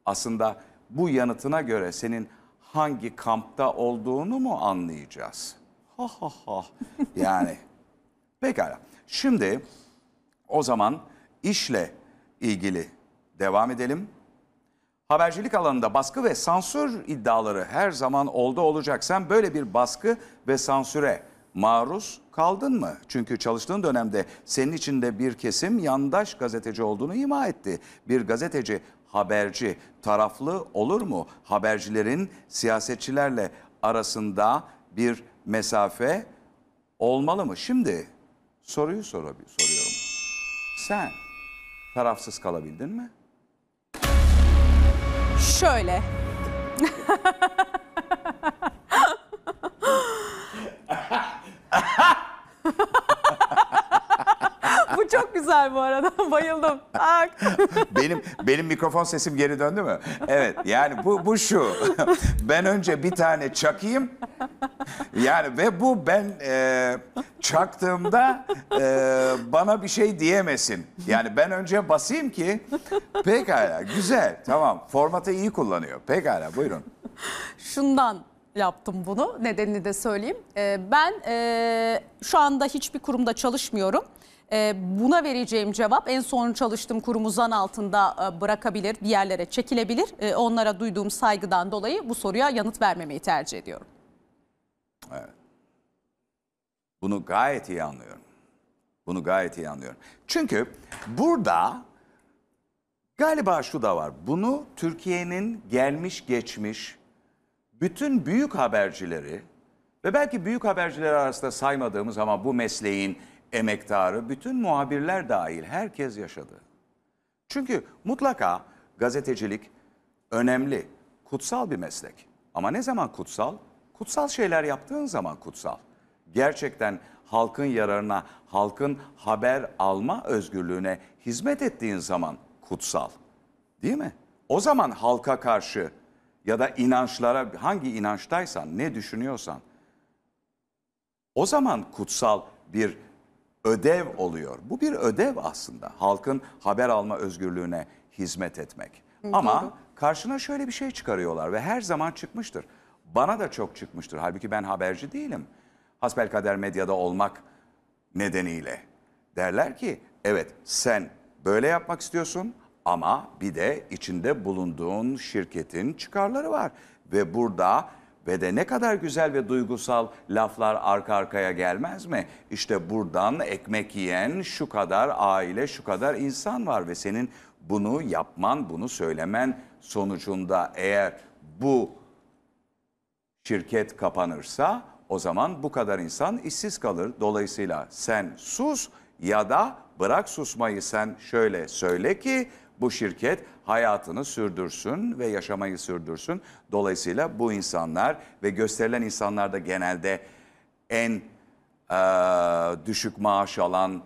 Aslında bu yanıtına göre senin hangi kampta olduğunu mu anlayacağız? Ha ha ha. Yani pekala. Şimdi o zaman işle ilgili devam edelim. Habercilik alanında baskı ve sansür iddiaları her zaman oldu olacak. Sen böyle bir baskı ve sansüre maruz kaldın mı? Çünkü çalıştığın dönemde senin içinde bir kesim yandaş gazeteci olduğunu ima etti. Bir gazeteci, haberci taraflı olur mu? Habercilerin siyasetçilerle arasında bir mesafe olmalı mı? Şimdi soruyu sorabi- soruyorum. Sen tarafsız kalabildin mi? Şöyle. bu çok güzel bu arada. Bayıldım. Bak. benim benim mikrofon sesim geri döndü mü? Evet. Yani bu bu şu. ben önce bir tane çakayım. Yani ve bu ben e, çaktığımda e, bana bir şey diyemesin. Yani ben önce basayım ki pekala güzel tamam formatı iyi kullanıyor. Pekala buyurun. Şundan yaptım bunu. Nedenini de söyleyeyim. Ee, ben e, şu anda hiçbir kurumda çalışmıyorum. Ee, buna vereceğim cevap en son çalıştığım kurumu zan altında e, bırakabilir, bir yerlere çekilebilir. Ee, onlara duyduğum saygıdan dolayı bu soruya yanıt vermemeyi tercih ediyorum. Bunu gayet iyi anlıyorum. Bunu gayet iyi anlıyorum. Çünkü burada galiba şu da var. Bunu Türkiye'nin gelmiş geçmiş bütün büyük habercileri ve belki büyük haberciler arasında saymadığımız ama bu mesleğin emektarı bütün muhabirler dahil herkes yaşadı. Çünkü mutlaka gazetecilik önemli, kutsal bir meslek. Ama ne zaman kutsal? Kutsal şeyler yaptığın zaman kutsal. Gerçekten halkın yararına, halkın haber alma özgürlüğüne hizmet ettiğin zaman kutsal. Değil mi? O zaman halka karşı ya da inançlara hangi inançtaysan, ne düşünüyorsan o zaman kutsal bir ödev oluyor. Bu bir ödev aslında. Halkın haber alma özgürlüğüne hizmet etmek. Ama karşına şöyle bir şey çıkarıyorlar ve her zaman çıkmıştır. Bana da çok çıkmıştır. Halbuki ben haberci değilim. Hasbelkader medyada olmak nedeniyle. Derler ki evet sen böyle yapmak istiyorsun ama bir de içinde bulunduğun şirketin çıkarları var. Ve burada ve de ne kadar güzel ve duygusal laflar arka arkaya gelmez mi? İşte buradan ekmek yiyen şu kadar aile, şu kadar insan var ve senin bunu yapman, bunu söylemen sonucunda eğer bu şirket kapanırsa o zaman bu kadar insan işsiz kalır. Dolayısıyla sen sus ya da bırak susmayı sen şöyle söyle ki bu şirket hayatını sürdürsün ve yaşamayı sürdürsün. Dolayısıyla bu insanlar ve gösterilen insanlar da genelde en eee, düşük maaş alan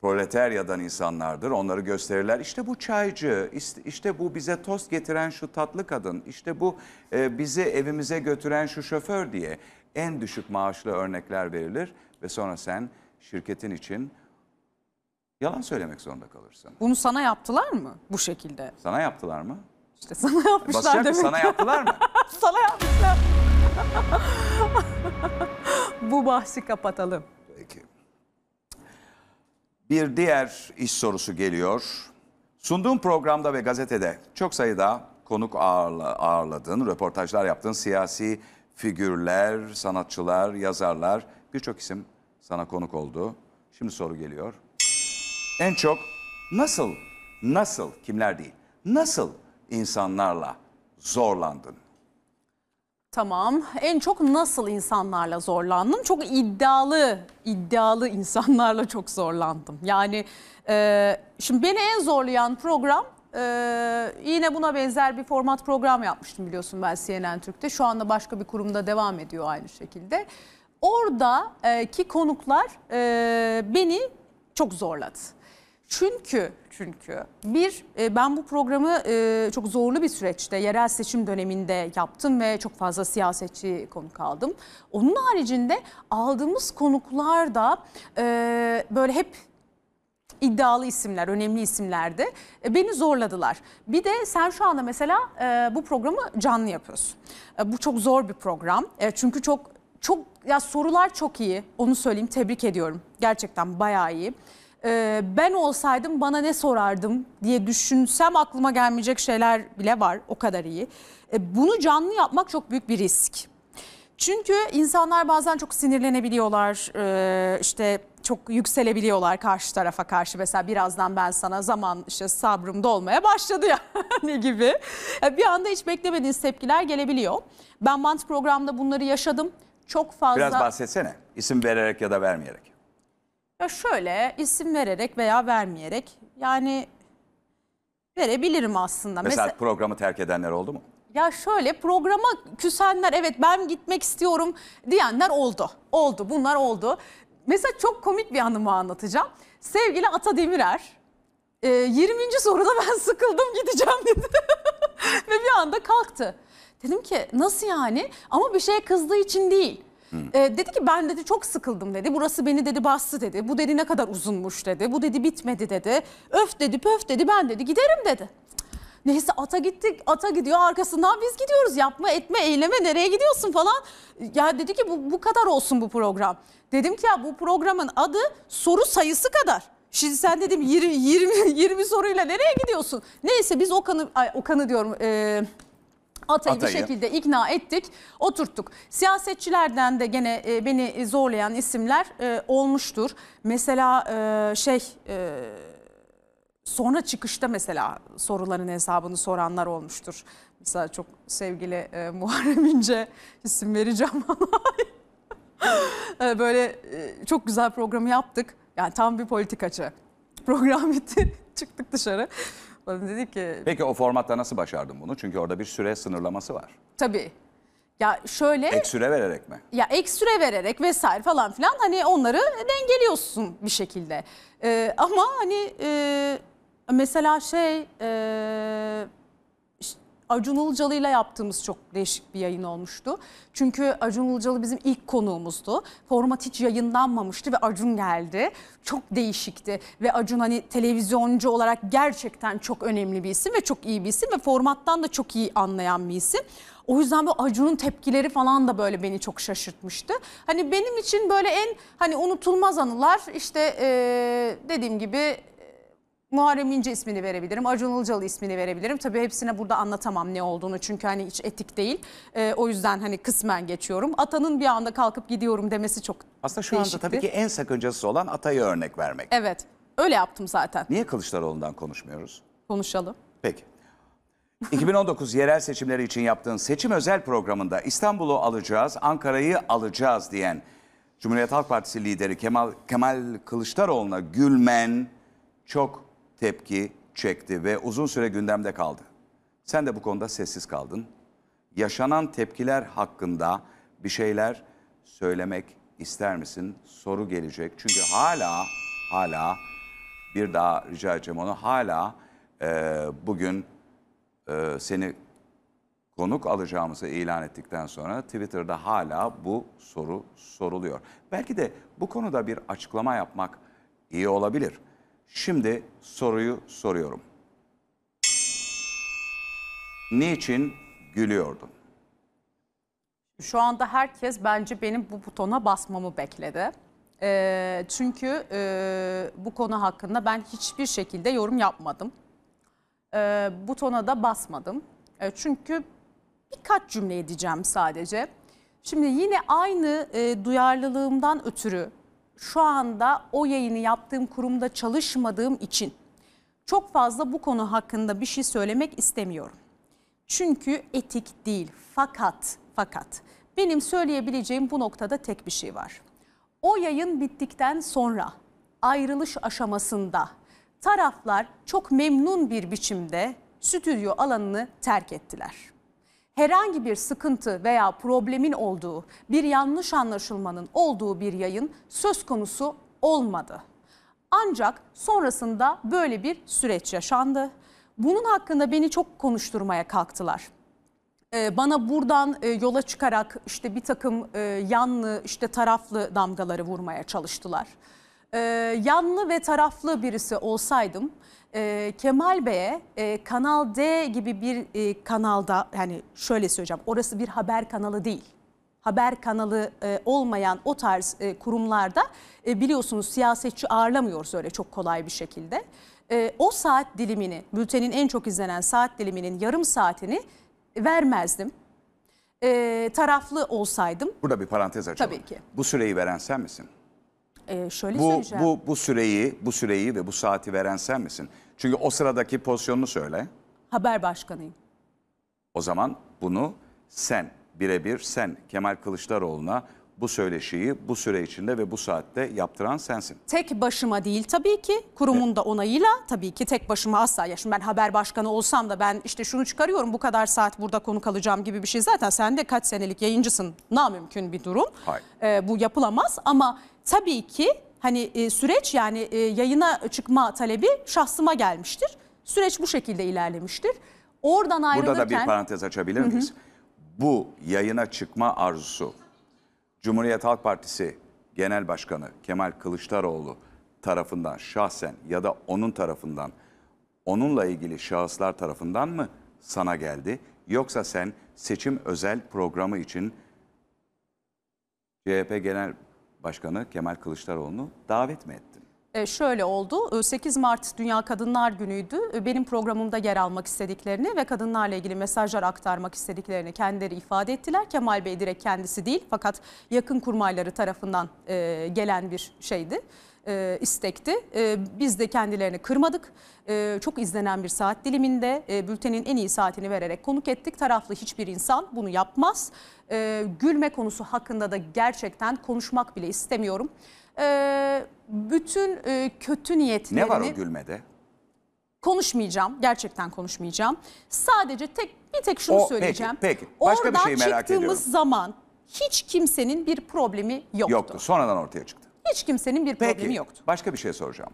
proletaryadan insanlardır. Onları gösterirler. İşte bu çaycı, işte bu bize tost getiren şu tatlı kadın, işte bu e, bizi evimize götüren şu şoför diye en düşük maaşlı örnekler verilir ve sonra sen şirketin için yalan söylemek zorunda kalırsın. Bunu sana yaptılar mı bu şekilde? Sana yaptılar mı? İşte sana yapmışlar Basacak demek. Sana yaptılar mı? sana yapmışlar. bu bahsi kapatalım. Peki. Bir diğer iş sorusu geliyor. Sunduğum programda ve gazetede çok sayıda konuk ağırla, ağırladın, röportajlar yaptın. Siyasi figürler, sanatçılar, yazarlar birçok isim sana konuk oldu. Şimdi soru geliyor. En çok nasıl, nasıl, kimler değil, nasıl insanlarla zorlandın? Tamam. En çok nasıl insanlarla zorlandım? Çok iddialı, iddialı insanlarla çok zorlandım. Yani e, şimdi beni en zorlayan program e, yine buna benzer bir format program yapmıştım biliyorsun ben CNN Türk'te. Şu anda başka bir kurumda devam ediyor aynı şekilde. Oradaki konuklar e, beni çok zorladı. Çünkü çünkü bir e, ben bu programı e, çok zorlu bir süreçte yerel seçim döneminde yaptım ve çok fazla siyasetçi konuk aldım. Onun haricinde aldığımız konuklar da e, böyle hep iddialı isimler, önemli isimlerdi. Beni zorladılar. Bir de sen şu anda mesela bu programı canlı yapıyorsun. Bu çok zor bir program. Çünkü çok çok ya sorular çok iyi. Onu söyleyeyim. Tebrik ediyorum. Gerçekten bayağı iyi. E, ben olsaydım bana ne sorardım diye düşünsem aklıma gelmeyecek şeyler bile var. O kadar iyi. E, bunu canlı yapmak çok büyük bir risk. Çünkü insanlar bazen çok sinirlenebiliyorlar, eee, işte çok yükselebiliyorlar karşı tarafa karşı. Mesela birazdan ben sana zaman işte sabrım dolmaya başladı yani gibi. Yani Bir anda hiç beklemediğiniz tepkiler gelebiliyor. Ben Bant programda bunları yaşadım. Çok fazla... Biraz bahsetsene. İsim vererek ya da vermeyerek. Ya şöyle isim vererek veya vermeyerek yani verebilirim aslında. Mesela programı terk edenler oldu mu? Ya şöyle programa küsenler evet ben gitmek istiyorum diyenler oldu. Oldu bunlar oldu. Mesela çok komik bir anımı anlatacağım. Sevgili Ata Demirer e, 20. soruda ben sıkıldım gideceğim dedi. Ve bir anda kalktı. Dedim ki nasıl yani ama bir şeye kızdığı için değil. E, dedi ki ben dedi çok sıkıldım dedi. Burası beni dedi bastı dedi. Bu dedi ne kadar uzunmuş dedi. Bu dedi bitmedi dedi. Öf dedi pöf dedi ben dedi giderim dedi. Neyse ata gittik, ata gidiyor arkasından biz gidiyoruz. Yapma etme eyleme nereye gidiyorsun falan. Ya dedi ki bu, bu kadar olsun bu program. Dedim ki ya bu programın adı soru sayısı kadar. Şimdi sen dedim 20, 20, 20 soruyla nereye gidiyorsun? Neyse biz Okan'ı, Okan'ı diyorum... E, Atayı, Atayı. bir şekilde ikna ettik, oturttuk. Siyasetçilerden de gene e, beni zorlayan isimler e, olmuştur. Mesela e, şey sonra çıkışta mesela soruların hesabını soranlar olmuştur. Mesela çok sevgili Muharrem İnce isim vereceğim ama böyle çok güzel programı yaptık. Yani tam bir politikacı. Program bitti. Çıktık dışarı. Bana dedi ki Peki o formatta nasıl başardın bunu? Çünkü orada bir süre sınırlaması var. tabii ya şöyle Ek süre vererek mi? ya ek süre vererek vesaire falan filan hani onları dengeliyorsun bir şekilde. Ee, ama hani e, mesela şey e, Acun Ilıcalı'yla yaptığımız çok değişik bir yayın olmuştu. Çünkü Acun Ilıcalı bizim ilk konuğumuzdu. Format hiç yayınlanmamıştı ve Acun geldi. Çok değişikti ve Acun hani televizyoncu olarak gerçekten çok önemli bir isim ve çok iyi bir isim ve formattan da çok iyi anlayan bir isim. O yüzden bu Acun'un tepkileri falan da böyle beni çok şaşırtmıştı. Hani benim için böyle en hani unutulmaz anılar işte eee, dediğim gibi Muharrem İnce ismini verebilirim, Acun Ilıcalı ismini verebilirim. Tabii hepsine burada anlatamam ne olduğunu çünkü hani hiç etik değil. Eee, o yüzden hani kısmen geçiyorum. Atanın bir anda kalkıp gidiyorum demesi çok Aslında şu anda değişikti. tabii ki en sakıncası olan Atay'ı örnek vermek. Evet öyle yaptım zaten. Niye Kılıçdaroğlu'ndan konuşmuyoruz? Konuşalım. Peki. 2019 yerel seçimleri için yaptığın seçim özel programında İstanbul'u alacağız, Ankara'yı alacağız diyen Cumhuriyet Halk Partisi lideri Kemal Kemal Kılıçdaroğlu'na gülmen çok tepki çekti ve uzun süre gündemde kaldı. Sen de bu konuda sessiz kaldın. Yaşanan tepkiler hakkında bir şeyler söylemek ister misin? Soru gelecek. Çünkü hala hala bir daha rica edeceğim onu hala e, bugün e, seni konuk alacağımızı ilan ettikten sonra Twitter'da hala bu soru soruluyor. Belki de bu konuda bir açıklama yapmak iyi olabilir. Şimdi soruyu soruyorum. Niçin gülüyordun? Şu anda herkes bence benim bu butona basmamı bekledi. Ee, çünkü e, bu konu hakkında ben hiçbir şekilde yorum yapmadım. Ee, butona da basmadım. E, çünkü birkaç cümle edeceğim sadece. Şimdi yine aynı e, duyarlılığımdan ötürü şu anda o yayını yaptığım kurumda çalışmadığım için çok fazla bu konu hakkında bir şey söylemek istemiyorum. Çünkü etik değil. Fakat fakat benim söyleyebileceğim bu noktada tek bir şey var. O yayın bittikten sonra ayrılış aşamasında taraflar çok memnun bir biçimde stüdyo alanını terk ettiler. Herhangi bir sıkıntı veya problemin olduğu, bir yanlış anlaşılmanın olduğu bir yayın söz konusu olmadı. Ancak sonrasında böyle bir süreç yaşandı. Bunun hakkında beni çok konuşturmaya kalktılar. Ee, bana buradan e, yola çıkarak işte bir takım e, yanlı işte taraflı damgaları vurmaya çalıştılar. Ee, yanlı ve taraflı birisi olsaydım e, Kemal Bey'e e, Kanal D gibi bir e, kanalda yani şöyle söyleyeceğim orası bir haber kanalı değil haber kanalı e, olmayan o tarz e, kurumlarda e, biliyorsunuz siyasetçi ağırlamıyoruz öyle çok kolay bir şekilde. E, o saat dilimini, bültenin en çok izlenen saat diliminin yarım saatini vermezdim. E, taraflı olsaydım Burada bir parantez açalım. Tabii ki. Bu süreyi veren sen misin? e, şöyle Bu, söyleyeceğim. bu, bu süreyi, bu süreyi ve bu saati veren sen misin? Çünkü o sıradaki pozisyonunu söyle. Haber başkanıyım. O zaman bunu sen birebir sen Kemal Kılıçdaroğlu'na bu söyleşiyi bu süre içinde ve bu saatte yaptıran sensin. Tek başıma değil tabii ki kurumun da onayıyla tabii ki tek başıma asla. Ya şimdi ben haber başkanı olsam da ben işte şunu çıkarıyorum bu kadar saat burada konuk alacağım gibi bir şey zaten sen de kaç senelik yayıncısın namümkün bir durum. Hayır. Ee, bu yapılamaz ama tabii ki hani e, süreç yani e, yayına çıkma talebi şahsıma gelmiştir. Süreç bu şekilde ilerlemiştir. Oradan ayrılırken... Burada da bir parantez açabilir miyiz? Bu yayına çıkma arzusu Cumhuriyet Halk Partisi Genel Başkanı Kemal Kılıçdaroğlu tarafından şahsen ya da onun tarafından onunla ilgili şahıslar tarafından mı sana geldi? Yoksa sen seçim özel programı için CHP Genel Başkanı Kemal Kılıçdaroğlu'nu davet mi ettin? E, şöyle oldu. E, 8 Mart Dünya Kadınlar Günü'ydü. E, Benim programımda yer almak istediklerini ve kadınlarla ilgili mesajlar aktarmak istediklerini kendileri ifade ettiler. Kemal Bey direkt kendisi değil fakat yakın kurmayları tarafından e, gelen bir şeydi. e, istekti. E, biz de kendilerini kırmadık. E, çok izlenen bir saat diliminde e, bültenin en iyi saatini vererek konuk ettik. Taraflı hiçbir insan bunu yapmaz. E, gülme konusu hakkında da gerçekten konuşmak bile istemiyorum. E, bütün e, kötü niyetlerini Ne var o gülmede? konuşmayacağım. Gerçekten konuşmayacağım. Sadece tek bir tek şunu O- söyleyeceğim. peki, peki. Başka bir Oradan şeyi merak çıktığımız ediyorum. zaman hiç kimsenin bir problemi yoktu. Yoktu. Sonradan ortaya çıktı. Hiç kimsenin bir Peki, problemi yoktu. başka bir şey soracağım.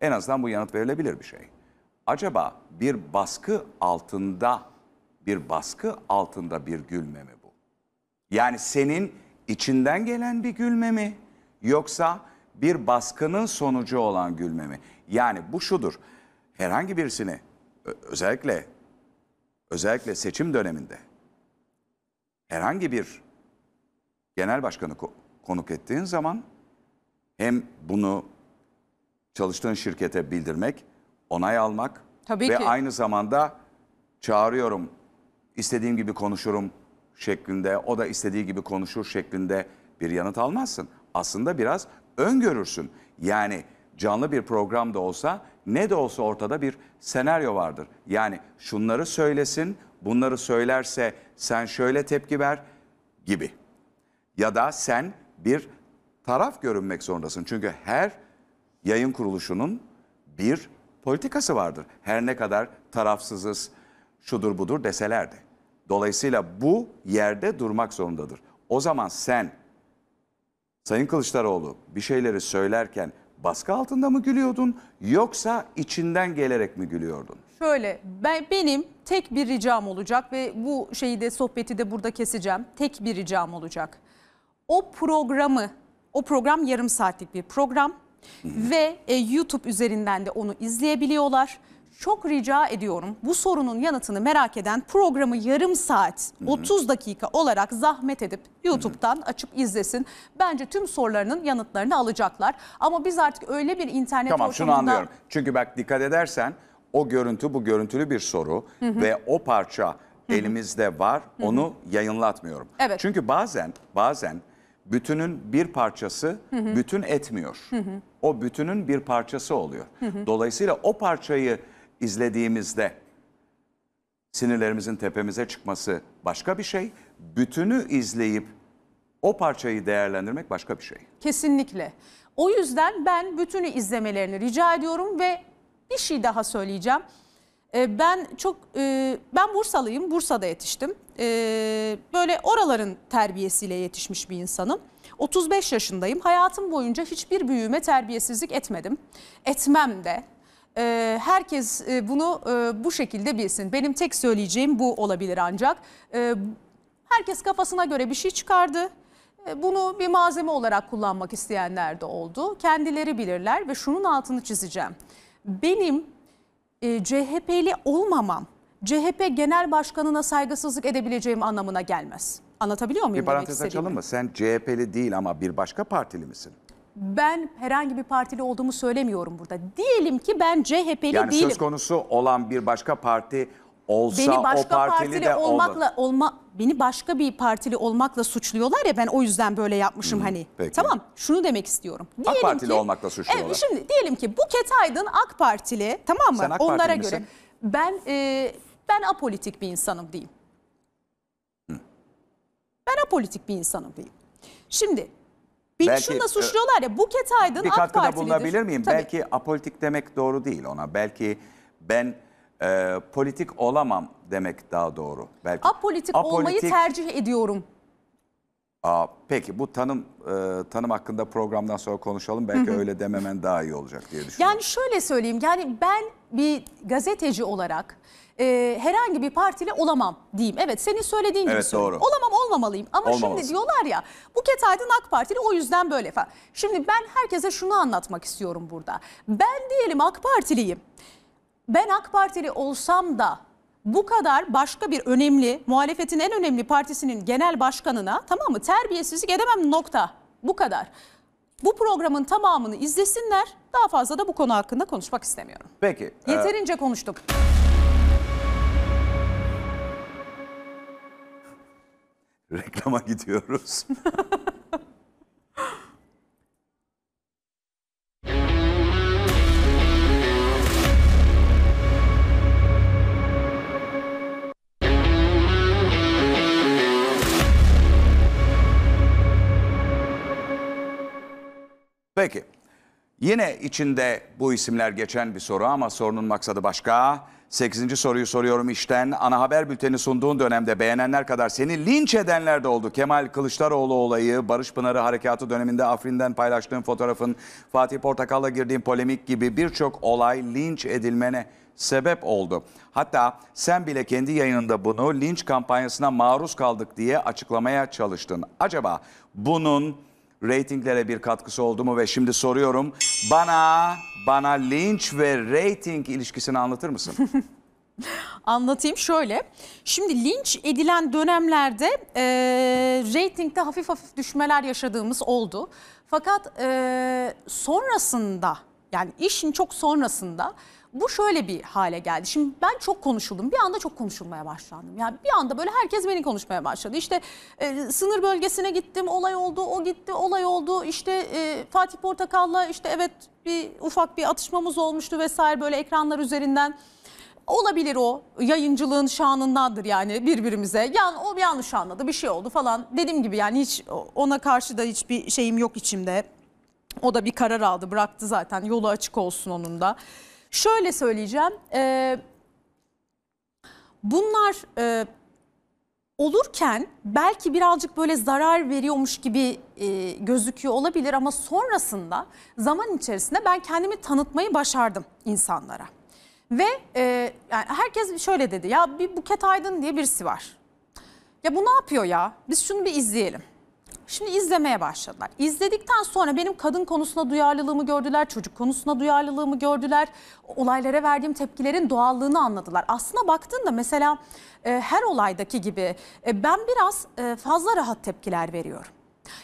En azından bu yanıt verilebilir bir şey. Acaba bir baskı altında, bir baskı altında bir gülme mi? Yani senin içinden gelen bir gülme mi? Yoksa bir baskının sonucu olan gülme mi? Yani bu şudur. Herhangi birisini özellikle özellikle seçim döneminde herhangi bir genel başkanı ko- konuk ettiğin zaman hem bunu çalıştığın şirkete bildirmek, onay almak Tabii ve ki. aynı zamanda çağırıyorum, istediğim gibi konuşurum şeklinde, o da istediği gibi konuşur şeklinde bir yanıt almazsın. Aslında biraz öngörürsün. Yani canlı bir program da olsa ne de olsa ortada bir senaryo vardır. Yani şunları söylesin, bunları söylerse sen şöyle tepki ver gibi ya da sen bir taraf görünmek zorundasın. Çünkü her yayın kuruluşunun bir politikası vardır. Her ne kadar tarafsızız, şudur budur deseler de. Dolayısıyla bu yerde durmak zorundadır. O zaman sen Sayın Kılıçdaroğlu bir şeyleri söylerken baskı altında mı gülüyordun yoksa içinden gelerek mi gülüyordun? Şöyle ben benim tek bir ricam olacak ve bu şeyi de sohbeti de burada keseceğim. Tek bir ricam olacak. O programı, o program yarım saatlik bir program ve e, YouTube üzerinden de onu izleyebiliyorlar. Çok rica ediyorum bu sorunun yanıtını merak eden programı yarım saat 30 dakika olarak zahmet edip YouTube'dan açıp izlesin. Bence tüm sorularının yanıtlarını alacaklar. Ama biz artık öyle bir internet Tamam şunu ortamında- anlıyorum. Çünkü bak dikkat edersen o görüntü bu görüntülü bir soru ve o parça elimizde var. Onu yayınlatmıyorum. Evet. Çünkü bazen bazen bütünün bir parçası bütün etmiyor. O bütünün bir parçası oluyor. Dolayısıyla o parçayı izlediğimizde sinirlerimizin tepemize çıkması başka bir şey. Bütünü izleyip o parçayı değerlendirmek başka bir şey. Kesinlikle. O yüzden ben bütünü izlemelerini rica ediyorum ve bir şey daha söyleyeceğim. Ee, Ben çok e, ben Bursalıyım. Bursa'da yetiştim. Ee, Böyle oraların terbiyesiyle yetişmiş bir insanım. 35 yaşındayım. Hayatım boyunca hiçbir büyüğüme terbiyesizlik etmedim. Etmem de. Ee, Herkes e, bunu e, bu şekilde bilsin. Benim tek söyleyeceğim bu olabilir ancak. Ee, Herkes kafasına göre bir şey çıkardı. E, Bunu bir malzeme olarak kullanmak isteyenler de oldu. Kendileri bilirler ve şunun altını çizeceğim. Benim e, CHP'li olmamam CHP Genel Başkanı'na saygısızlık edebileceğim anlamına gelmez. Anlatabiliyor muyum? Bir parantez açalım mı? Sen CHP'li değil ama bir başka partili misin? Ben herhangi bir partili olduğumu söylemiyorum burada. Diyelim ki ben CHP'li Yani değilim. söz konusu olan bir başka parti olsa Beni o başka partili partili de olmakla olmakla... olma beni başka bir partili olmakla suçluyorlar ya ben o yüzden böyle yapmışım hani. peki. Tamam şunu demek istiyorum. Diyelim Partili ki, olmakla suçluyorlar. Evet, şimdi diyelim ki Buket Aydın AK Partili tamam mı? Sen AK Onlara Partili göre misin? ben e, ben apolitik bir insanım diyeyim. Ben apolitik bir insanım diyeyim. Şimdi beni Belki, şununla e, suçluyorlar ya Buket Aydın Bir AK Partilidir. bulunabilir miyim? Tabii. Belki apolitik demek doğru değil ona. Belki ben e, politik olamam demek daha doğru. Belki Apolitik, olmayı tercih ediyorum. Aa, peki bu tanım e, tanım hakkında programdan sonra konuşalım. Belki öyle dememen daha iyi olacak diye düşünüyorum. Yani şöyle söyleyeyim yani ben bir gazeteci olarak e, herhangi bir partili olamam diyeyim. Evet senin söylediğin gibi Evet, söyleyeyim. doğru. Olamam olmamalıyım ama şimdi Olmamalısın. diyorlar ya Buket Aydın AK Partili o yüzden böyle falan. Şimdi ben herkese şunu anlatmak istiyorum burada. Ben diyelim AK Partiliyim. ben AK Partili olsam da bu kadar başka bir önemli muhalefetin en önemli partisinin genel başkanına tamam mı terbiyesizlik edemem nokta. Bu kadar. Bu programın tamamını izlesinler. Daha fazla da bu konu hakkında konuşmak istemiyorum. Peki. e, Yeterince konuştuk. reklama gidiyoruz. Peki. Yine içinde bu isimler geçen bir soru ama sorunun maksadı başka. 8. soruyu soruyorum işten. Ana haber bülteni sunduğun dönemde beğenenler kadar seni linç edenler de oldu. Kemal Kılıçdaroğlu olayı, Barış Pınarı harekatı döneminde Afrin'den paylaştığın fotoğrafın, Fatih Portakal'la girdiğin polemik gibi birçok olay linç edilmene sebep oldu. Hatta sen bile kendi yayınında bunu linç kampanyasına maruz kaldık diye açıklamaya çalıştın. Acaba bunun reytinglere bir katkısı oldu mu ve şimdi soruyorum bana bana linç ve reyting ilişkisini anlatır mısın? Anlatayım şöyle. Şimdi linç edilen dönemlerde e, reytingde hafif hafif düşmeler yaşadığımız oldu. Fakat e, sonrasında yani işin çok sonrasında bu şöyle bir hale geldi. Şimdi ben çok konuşuldum. Bir anda çok konuşulmaya başlandım. Yani bir anda böyle herkes beni konuşmaya başladı. İşte e, sınır bölgesine gittim, olay oldu, o gitti, olay oldu. İşte e, Fatih Portakal'la işte evet bir ufak bir atışmamız olmuştu vesaire böyle ekranlar üzerinden. Olabilir o yayıncılığın şanındandır yani birbirimize. Yani o bir yanlış anladı bir şey oldu falan. Dediğim gibi yani hiç ona karşı da hiçbir şeyim yok içimde. O da bir karar aldı bıraktı zaten yolu açık olsun onun da. Şöyle söyleyeceğim. e, bunlar e, olurken belki birazcık böyle zarar veriyormuş gibi e, gözüküyor olabilir ama sonrasında zaman içerisinde ben kendimi tanıtmayı başardım insanlara. Ve e, yani herkes şöyle dedi ya bir Buket Aydın diye birisi var. Ya bu ne yapıyor ya? Biz şunu bir izleyelim. Şimdi izlemeye başladılar. İzledikten sonra benim kadın konusuna duyarlılığımı gördüler, çocuk konusuna duyarlılığımı gördüler. Olaylara verdiğim tepkilerin doğallığını anladılar. Aslına baktığında mesela e, her olaydaki gibi e, ben biraz e, fazla rahat tepkiler veriyorum.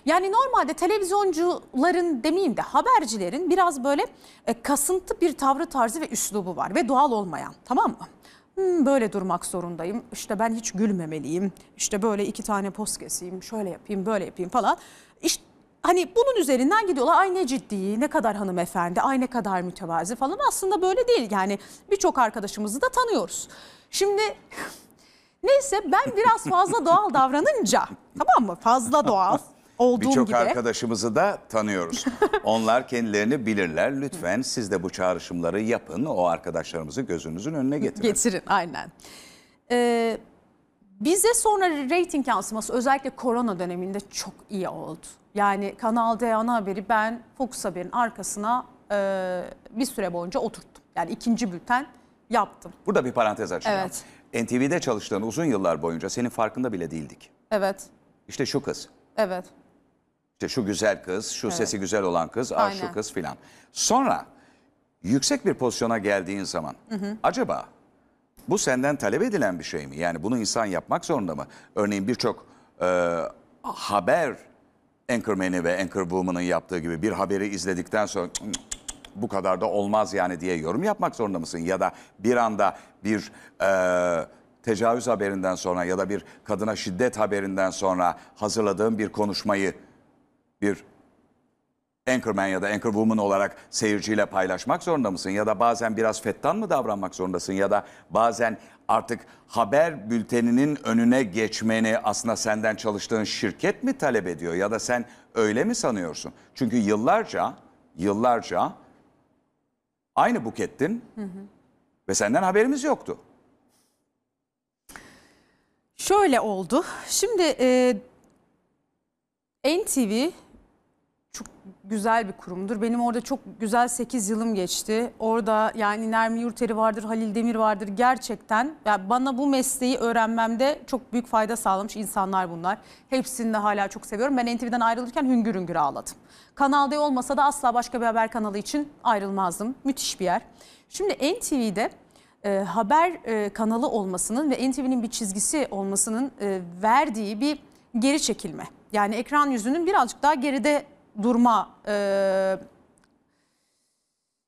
Yani normalde televizyoncuların demeyeyim de habercilerin biraz böyle e, kasıntı bir tavrı tarzı ve üslubu var ve doğal olmayan tamam mı? Hmm, böyle durmak zorundayım. İşte ben hiç gülmemeliyim. İşte böyle iki tane poz keseyim, şöyle yapayım, böyle yapayım falan. İşte hani bunun üzerinden gidiyorlar. Ay ne ciddi, ne kadar hanımefendi, ay ne kadar mütevazi falan. Aslında böyle değil. Yani birçok arkadaşımızı da tanıyoruz. Şimdi neyse ben biraz fazla doğal davranınca tamam mı? Fazla doğal olduğum Birçok gibi. arkadaşımızı da tanıyoruz. Onlar kendilerini bilirler. Lütfen siz de bu çağrışımları yapın. O arkadaşlarımızı gözünüzün önüne getirin. Getirin aynen. Ee, bize sonra reyting yansıması özellikle korona döneminde çok iyi oldu. Yani Kanal D ana haberi ben Fox Haber'in arkasına e, bir süre boyunca oturttum. Yani ikinci bülten yaptım. Burada bir parantez açacağım. Evet. NTV'de çalıştığın uzun yıllar boyunca senin farkında bile değildik. Evet, İşte şu kız. evet. İşte şu güzel kız, şu sesi güzel olan kız, ah şu Aynen. kız filan. Sonra yüksek bir pozisyona geldiğin zaman acaba bu senden talep edilen bir şey mi? Yani bunu insan yapmak zorunda mı? Örneğin birçok e, haber anchorman'i ve anchorwoman'ın yaptığı gibi bir haberi izledikten sonra "Cık, cık, cık, bu kadar da olmaz yani diye yorum yapmak zorunda mısın? Ya da bir anda bir e, tecavüz haberinden sonra ya da bir kadına şiddet haberinden sonra hazırladığın bir konuşmayı bir anchorman ya da anchorwoman olarak seyirciyle paylaşmak zorunda mısın? Ya da bazen biraz fettan mı davranmak zorundasın? Ya da bazen artık haber bülteninin önüne geçmeni aslında senden çalıştığın şirket mi talep ediyor? Ya da sen öyle mi sanıyorsun? Çünkü yıllarca, yıllarca aynı bukettin ve senden haberimiz yoktu. Şöyle oldu. Şimdi e, NTV güzel bir kurumdur. Benim orada çok güzel 8 yılım geçti. Orada yani Nermi Yurteri vardır, Halil Demir vardır. Gerçekten yani bana bu mesleği öğrenmemde çok büyük fayda sağlamış insanlar bunlar. Hepsini de hala çok seviyorum. Ben NTV'den ayrılırken hüngür hüngür ağladım. Kanal D olmasa da asla başka bir haber kanalı için ayrılmazdım. Müthiş bir yer. Şimdi NTV'de e, haber e, kanalı olmasının ve NTV'nin bir çizgisi olmasının e, verdiği bir geri çekilme. Yani ekran yüzünün birazcık daha geride durma e,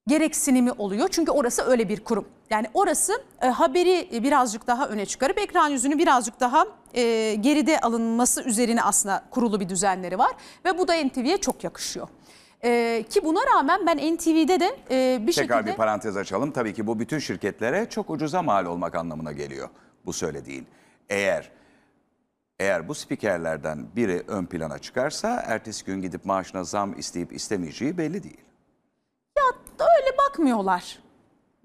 gereksinimi oluyor. Çünkü orası öyle bir kurum. Yani orası e, haberi birazcık daha öne çıkarıp ekran yüzünü birazcık daha e, geride alınması üzerine aslında kurulu bir düzenleri var. Ve bu da NTV'ye çok yakışıyor. E, ki buna rağmen ben NTV'de de e, bir Tekrar şekilde... bir parantez açalım. Tabii ki bu bütün şirketlere çok ucuza mal olmak anlamına geliyor bu söylediğin. Eğer eğer bu spikerlerden biri ön plana çıkarsa ertesi gün gidip maaşına zam isteyip istemeyeceği belli değil. öyle bakmıyorlar.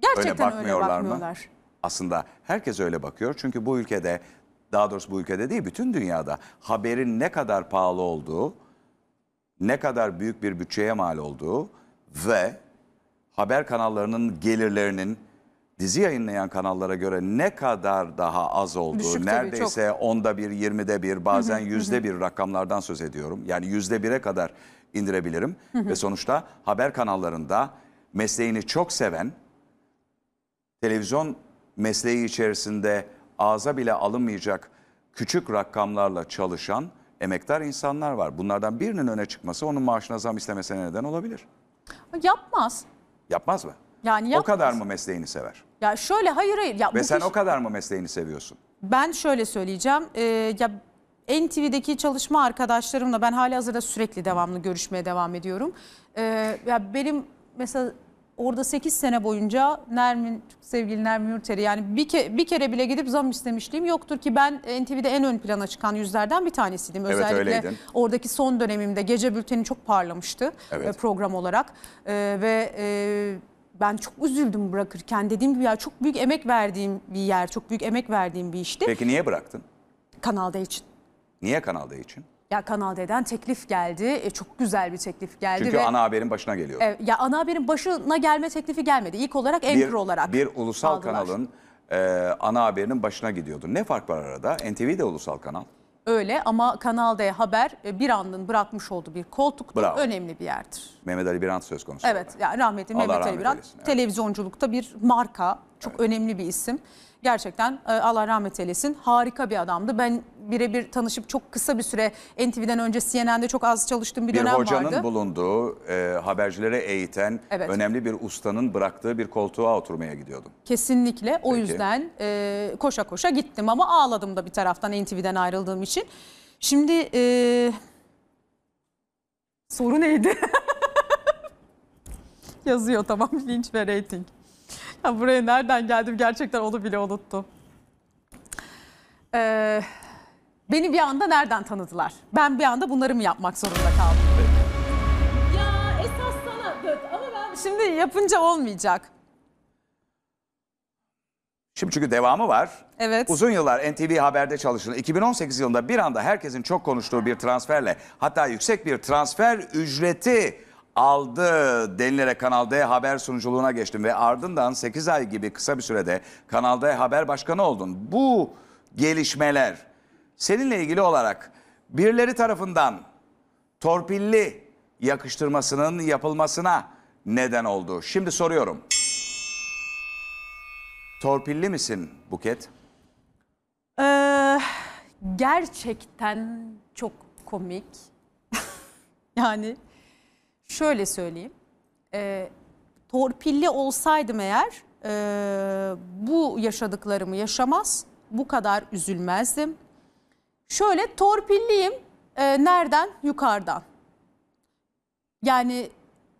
Gerçekten öyle öyle bakmıyorlar, bakmıyorlar. mı? Aslında herkes öyle bakıyor. Çünkü bu ülkede daha doğrusu bu ülkede değil bütün dünyada haberin ne kadar pahalı olduğu, ne kadar büyük bir bütçeye mal olduğu ve haber kanallarının gelirlerinin dizi yayınlayan kanallara göre ne kadar daha az olduğu, Düşük tabii, neredeyse onda bir, yirmide bir, bazen yüzde bir rakamlardan söz ediyorum. Yani yüzde bire kadar indirebilirim. Ve sonuçta haber kanallarında mesleğini çok seven, televizyon mesleği içerisinde ağza bile alınmayacak küçük rakamlarla çalışan emektar insanlar var. Bunlardan birinin öne çıkması onun maaşına zam istemesine neden olabilir. Yapmaz. Yapmaz mı? Yani O yapmaz. kadar mı mesleğini sever? Ya şöyle hayır hayır. Ya Ve bu sen kişi- o kadar mı mesleğini seviyorsun? Ben şöyle söyleyeceğim. Ee, ya NTV'deki çalışma arkadaşlarımla ben hali hazırda sürekli devamlı görüşmeye devam ediyorum. Ee, ya benim mesela orada 8 sene boyunca Nermin, çok sevgili Nermin Yurteri yani bir, ke- bir kere bile gidip zam istemişliğim yoktur ki ben NTV'de en ön plana çıkan yüzlerden bir tanesiydim. Evet, Özellikle öyleydin. oradaki son dönemimde gece bülteni çok parlamıştı Evet. e, program olarak Ee, ve e, ben çok üzüldüm bırakırken dediğim gibi ya çok büyük emek verdiğim bir yer, çok büyük emek verdiğim bir işti. Peki niye bıraktın? Kanal D için. Niye Kanal D için? Ya Kanal D'den teklif geldi. E, çok güzel bir teklif geldi. Çünkü ve, ana haberin başına geliyor. E, ya ana haberin başına gelme teklifi gelmedi. İlk olarak anchor olarak bir ulusal aldılar. kanalın e, ana haberinin başına gidiyordu. Ne fark var arada? NTV de ulusal kanal. Öyle ama Kanal D haber e, bir andın bırakmış olduğu bir koltuktur. Bravo. önemli bir yerdir. Mehmet Ali Birant söz konusu. Evet yani rahmetli Allah Mehmet Ali rahmet Birant eylesin, evet. televizyonculukta bir marka. Çok önemli bir isim. Gerçekten e, Allah rahmet eylesin. Harika bir adamdı. Ben birebir tanışıp çok kısa bir süre NTV'den önce CNN'de çok az çalıştığım bir, Bir dönem hocanın vardı. bulunduğu, e, habercilere eğiten, Evet. önemli bir ustanın bıraktığı bir koltuğa oturmaya gidiyordum. Kesinlikle. O Peki. yüzden e, koşa koşa gittim ama ağladım da bir taraftan NTV'den ayrıldığım için. Şimdi e, soru neydi? Yazıyor tamam linç ve reyting. Ya buraya nereden geldim gerçekten onu bile unuttum. Ee, beni bir anda nereden tanıdılar? Ben bir anda bunları mı yapmak zorunda kaldım? Ya esas sana ama ben şimdi yapınca olmayacak. Şimdi çünkü devamı var. Evet. Uzun yıllar NTV Haber'de çalıştın. 2018 yılında bir anda herkesin çok konuştuğu bir transferle hatta yüksek bir transfer ücreti aldı denilerek Kanal D haber sunuculuğuna geçtin ve ardından 8 ay gibi kısa bir sürede Kanal D haber başkanı oldun. Bu gelişmeler seninle ilgili olarak birileri tarafından torpilli yakıştırmasının yapılmasına neden oldu. Şimdi soruyorum. Torpilli misin Buket? Ee, gerçekten çok komik. yani şöyle söyleyeyim. Ee, torpilli olsaydım eğer e, bu yaşadıklarımı yaşamaz, bu kadar üzülmezdim. Şöyle torpilliyim. Ee, nereden? Yukarıdan. Yani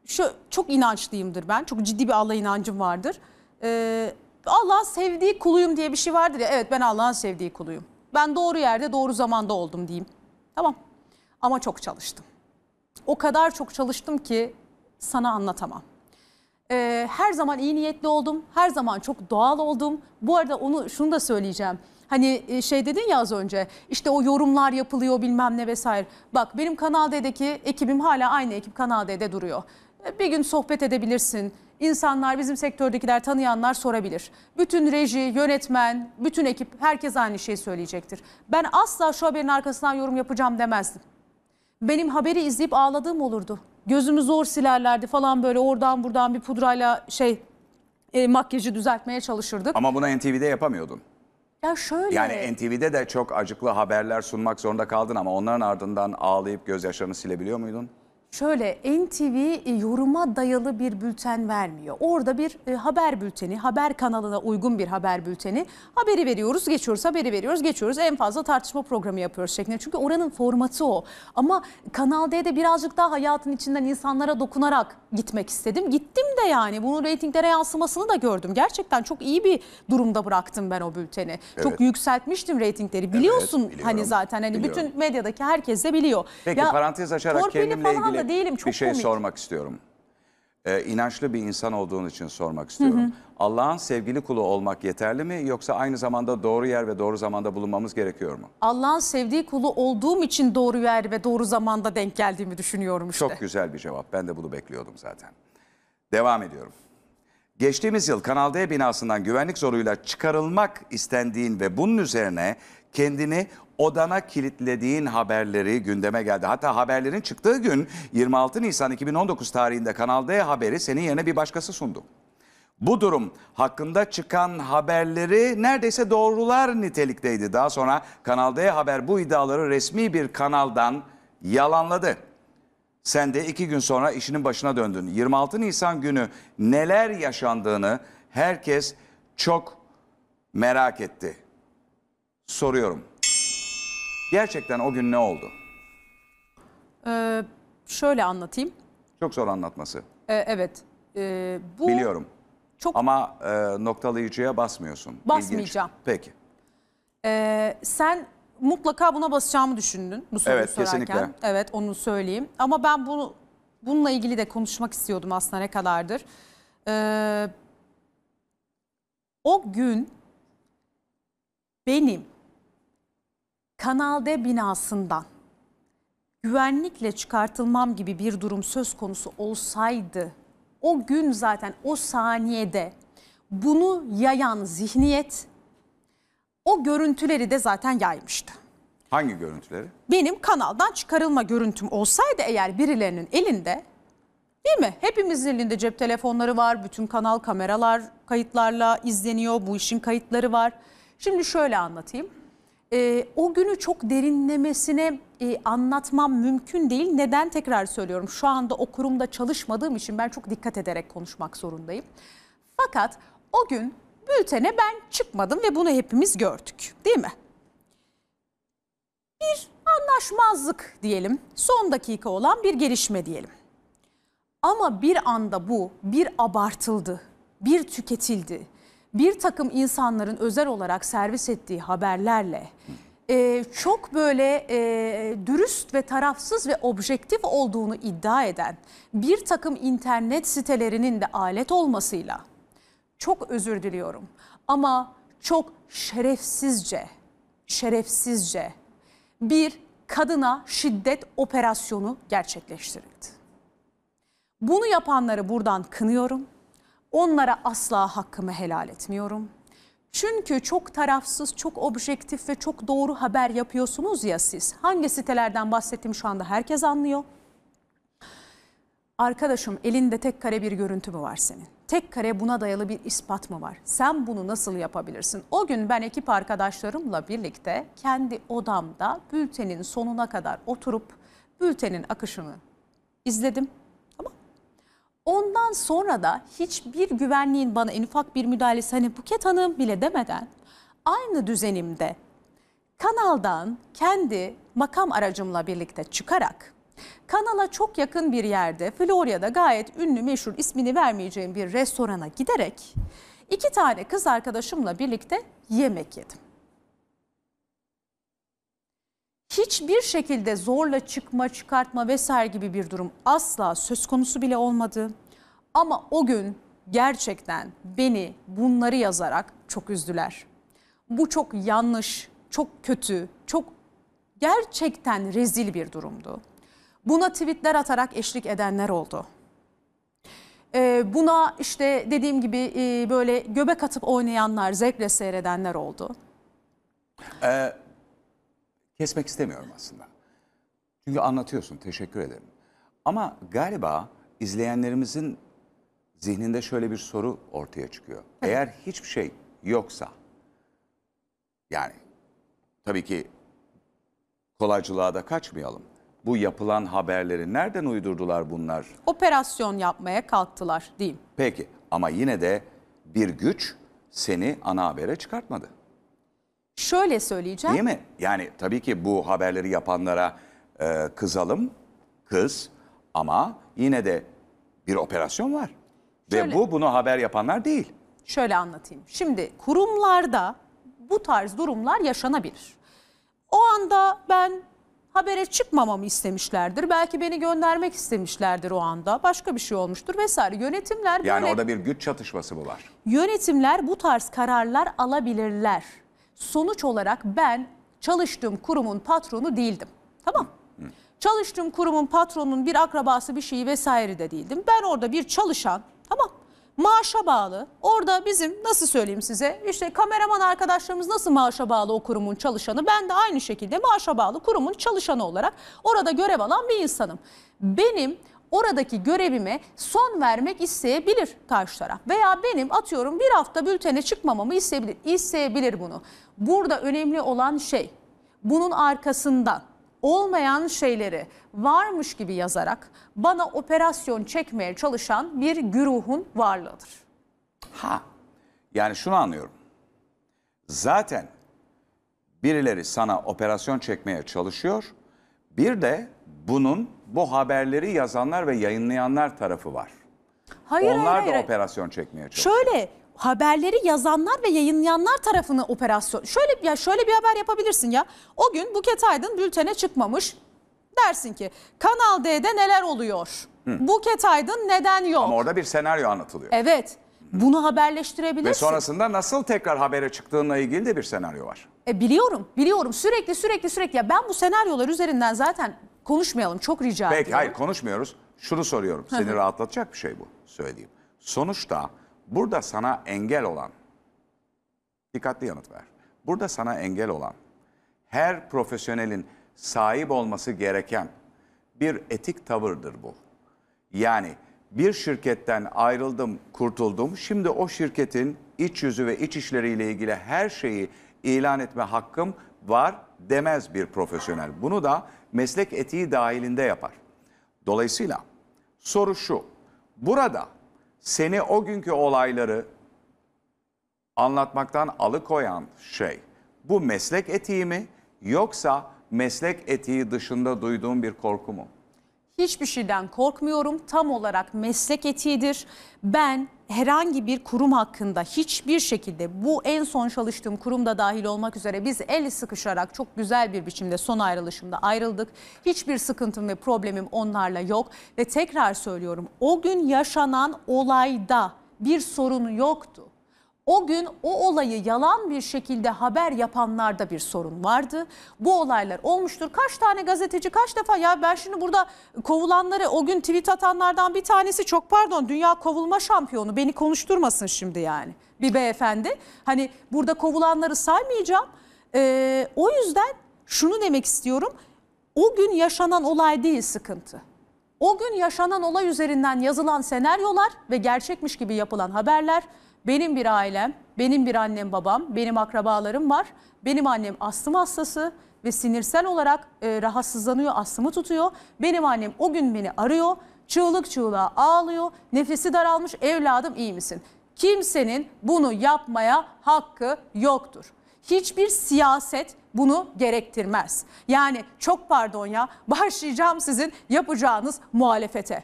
şu çok inançlıyımdır ben. Çok ciddi bir Allah inancım vardır. Ee, Allah'ın sevdiği kuluyum diye bir şey vardır ya. Evet ben Allah'ın sevdiği kuluyum. Ben doğru yerde doğru zamanda oldum diyeyim. Tamam. Ama çok çalıştım. O kadar çok çalıştım ki sana anlatamam. Ee, her zaman iyi niyetli oldum. Her zaman çok doğal oldum. Bu arada onu şunu da söyleyeceğim. Hani e, şey dedin ya az önce işte o yorumlar yapılıyor bilmem ne vesaire. Bak benim Kanal D'deki ekibim hala aynı ekip Kanal D'de duruyor. E, Bir gün sohbet edebilirsin. İnsanlar bizim sektördekiler tanıyanlar sorabilir. Bütün reji, yönetmen, bütün ekip herkes aynı şeyi söyleyecektir. Ben asla şu haberin arkasından yorum yapacağım demezdim. Benim haberi izleyip ağladığım olurdu. Gözümü zor silerlerdi falan böyle oradan buradan bir pudrayla şey e, makyajı düzeltmeye çalışırdık. Ama bunu NTV'de yapamıyordun. Ya şöyle. Yani NTV'de de çok acıklı haberler sunmak zorunda kaldın ama onların ardından ağlayıp gözyaşlarını silebiliyor muydun? Şöyle NTV e, yoruma dayalı bir bülten vermiyor. Orada bir e, haber bülteni, haber kanalına uygun bir haber bülteni. Haberi veriyoruz, geçiyoruz, haberi veriyoruz, geçiyoruz. En fazla tartışma programı yapıyoruz şeklinde. Çünkü oranın formatı o. Ama Kanal D'de birazcık daha hayatın içinden insanlara dokunarak gitmek istedim. Gittim de yani bunun reytinglere yansımasını da gördüm. Gerçekten çok iyi bir durumda bıraktım ben o bülteni. Evet. Çok yükseltmiştim reytingleri. Biliyorsun biliyorum, hani zaten hani biliyorum. bütün medyadaki herkes de biliyor. Peki Ya, parantez açarak kendimle falan ilgili da değilim. Çok bir şey komik. sormak istiyorum. Ee, inançlı bir insan olduğun için sormak istiyorum. Allah'ın sevgili kulu olmak yeterli mi yoksa aynı zamanda doğru yer ve doğru zamanda bulunmamız gerekiyor mu? Allah'ın sevdiği kulu olduğum için doğru yer ve doğru zamanda denk geldiğimi düşünüyorum işte. Çok güzel bir cevap. Ben de bunu bekliyordum zaten. Devam ediyorum. Geçtiğimiz yıl Kanal D binasından güvenlik zoruyla çıkarılmak istendiğin ve bunun üzerine kendini odana kilitlediğin haberleri gündeme geldi. Hatta haberlerin çıktığı gün 26 Nisan 2019 tarihinde Kanal D haberi senin yerine bir başkası sundu. Bu durum hakkında çıkan haberleri neredeyse doğrular nitelikteydi. Daha sonra Kanal D Haber bu iddiaları resmi bir kanaldan yalanladı. Sen de iki gün sonra işinin başına döndün. 26 Nisan günü neler yaşandığını herkes çok merak etti. Soruyorum. Gerçekten o gün ne oldu? Ee, şöyle anlatayım. Çok zor anlatması. Ee, evet. Ee, bu Biliyorum. çok Ama e, noktalayıcıya basmıyorsun. İlginç. Basmayacağım. Peki. Ee, sen mutlaka buna basacağımı düşündün bu soruyu Evet, sorarken. kesinlikle. Evet onu söyleyeyim. Ama ben bunu bununla ilgili de konuşmak istiyordum aslında ne kadardır. Ee, o gün benim Kanal D binasından güvenlikle çıkartılmam gibi bir durum söz konusu olsaydı o gün zaten o saniyede bunu yayan zihniyet o görüntüleri de zaten yaymıştı. Hangi görüntüleri? Benim kanaldan çıkarılma görüntüm olsaydı eğer birilerinin elinde değil mi? Hepimizin elinde cep telefonları var. Bütün kanal kameralar kayıtlarla izleniyor. Bu işin kayıtları var. Şimdi şöyle anlatayım. Ee, o günü çok derinlemesine e, anlatmam mümkün değil. Neden tekrar söylüyorum? Şu anda o kurumda çalışmadığım için ben çok dikkat ederek konuşmak zorundayım. Fakat o gün bültene ben çıkmadım ve bunu hepimiz gördük değil mi? bir anlaşmazlık diyelim. Son dakika olan bir gelişme diyelim. Ama bir anda bu bir abartıldı, bir tüketildi. Bir takım insanların özel olarak servis ettiği haberlerle e, çok böyle e, dürüst ve tarafsız ve objektif olduğunu iddia eden bir takım internet sitelerinin de alet olmasıyla çok özür diliyorum ama çok şerefsizce, şerefsizce bir kadına şiddet operasyonu gerçekleştirildi. Bunu yapanları buradan kınıyorum. Onlara asla hakkımı helal etmiyorum. Çünkü çok tarafsız, çok objektif ve çok doğru haber yapıyorsunuz ya siz. Hangi sitelerden bahsettiğimi şu anda herkes anlıyor. Arkadaşım elinde tek kare bir görüntü mü var senin? Tek kare buna dayalı bir ispat mı var? Sen bunu nasıl yapabilirsin? O gün ben ekip arkadaşlarımla birlikte kendi odamda bültenin sonuna kadar oturup bültenin akışını izledim. Tamam. Ondan sonra da hiçbir güvenliğin bana en ufak bir müdahalesi hani Buket Hanım bile demeden aynı düzenimde kanaldan kendi makam aracımla birlikte çıkarak kanala çok yakın bir yerde Florya'da gayet ünlü meşhur ismini vermeyeceğim bir restorana giderek iki tane kız arkadaşımla birlikte yemek yedim. Hiçbir şekilde zorla çıkma, çıkartma vesaire gibi bir durum asla söz konusu bile olmadı. Ama o gün gerçekten beni bunları yazarak çok üzdüler. Bu çok yanlış, çok kötü, çok gerçekten rezil bir durumdu. Buna tweetler atarak eşlik edenler oldu. Ee, buna işte dediğim gibi e, böyle göbek atıp oynayanlar, zevkle seyredenler oldu. Kesmek istemiyorum aslında. Çünkü anlatıyorsun, teşekkür ederim. Ama galiba izleyenlerimizin zihninde şöyle bir soru ortaya çıkıyor. Eğer hiçbir şey yoksa yani tabii ki kolaycılığa da kaçmayalım. Bu yapılan haberleri nereden uydurdular bunlar? Operasyon yapmaya kalktılar diyeyim. Peki ama yine de bir güç seni ana habere çıkartmadı. Şöyle söyleyeceğim. Değil mi? Yani tabii ki bu haberleri yapanlara e, kızalım, kız ama yine de bir operasyon var. Ve Şöyle- bu bunu haber yapanlar değil. Şöyle anlatayım. Şimdi kurumlarda bu tarz durumlar yaşanabilir. O anda ben habere çıkmamamı istemişlerdir. Belki beni göndermek istemişlerdir o anda. Başka bir şey olmuştur vesaire. Yönetimler Yani böyle orada bir güç çatışması mı var? yönetimler bu tarz kararlar alabilirler. Sonuç olarak ben çalıştığım kurumun patronu değildim. Tamam. Çalıştığım kurumun patronunun bir akrabası bir şeyi vesaire de değildim. Ben orada bir çalışan tamam maaşa bağlı. Orada bizim nasıl söyleyeyim size işte kameraman arkadaşlarımız nasıl maaşa bağlı o kurumun çalışanı ben de aynı şekilde maaşa bağlı kurumun çalışanı olarak orada görev alan bir insanım. Benim oradaki görevime son vermek isteyebilir karşı taraf. Veya benim atıyorum bir hafta bültene çıkmamamı isteyebilir. İsteyebilir bunu. Burada önemli olan şey bunun arkasından olmayan şeyleri varmış gibi yazarak bana operasyon çekmeye çalışan bir güruhun varlığıdır. Ha. Yani şunu anlıyorum. Zaten birileri sana operasyon çekmeye çalışıyor. Bir de bunun bu haberleri yazanlar ve yayınlayanlar tarafı var. Hayır Onlar hayır da hayır. operasyon çekmeye çalışıyor. Şöyle haberleri yazanlar ve yayınlayanlar tarafını operasyon. Şöyle ya şöyle bir haber yapabilirsin ya. O gün Buket Aydın bültene çıkmamış. Dersin ki Kanal D'de neler oluyor? Buket Aydın neden yok? Ama orada bir senaryo anlatılıyor. Evet. Bunu Ve haberleştirebilirsin. sonrasında nasıl tekrar habere çıktığınla ilgili de bir senaryo var. E, biliyorum, biliyorum. Sürekli sürekli sürekli. Ya ben bu senaryolar üzerinden zaten konuşmayalım. Çok rica Peki ediyorum. hayır konuşmuyoruz. Şunu soruyorum. Seni rahatlatacak bir şey bu söylediğim. Sonuçta burada sana engel olan, dikkatli yanıt ver. Burada sana engel olan her profesyonelin sahip olması gereken bir etik tavırdır bu. Yani bir şirketten ayrıldım, kurtuldum. Şimdi o şirketin iç yüzü ve iç işleriyle ilgili her şeyi ilan etme hakkım var demez bir profesyonel. Bunu da meslek etiği dahilinde yapar. Dolayısıyla soru şu. Burada seni o günkü olayları anlatmaktan alıkoyan şey bu meslek etiği mi yoksa meslek etiği dışında duyduğun bir korku mu? Hiçbir şeyden korkmuyorum. Tam olarak meslek etiğidir. Ben herhangi bir kurum hakkında hiçbir şekilde bu en son çalıştığım kurumda dahil olmak üzere biz el sıkışarak çok güzel bir biçimde son ayrılışımda ayrıldık. Hiçbir sıkıntım ve problemim onlarla yok ve tekrar söylüyorum o gün yaşanan olayda bir sorun yoktu. O gün o olayı yalan bir şekilde haber yapanlarda bir sorun vardı. Bu olaylar olmuştur. Kaç tane gazeteci kaç defa ya ben şimdi burada kovulanları o gün tweet atanlardan bir tanesi çok pardon dünya kovulma şampiyonu beni konuşturmasın şimdi yani bir beyefendi. Hani burada kovulanları saymayacağım. Ee, o yüzden şunu demek istiyorum. O gün yaşanan olay değil sıkıntı. O gün yaşanan olay üzerinden yazılan senaryolar ve gerçekmiş gibi yapılan haberler benim bir ailem, benim bir annem babam, benim akrabalarım var. Benim annem astım hastası ve sinirsel olarak e, rahatsızlanıyor, astımı tutuyor. Benim annem o gün beni arıyor, çığlık çığlığa ağlıyor, nefesi daralmış, evladım iyi misin? Kimsenin bunu yapmaya hakkı yoktur. Hiçbir siyaset bunu gerektirmez. Yani çok pardon ya başlayacağım sizin yapacağınız muhalefete.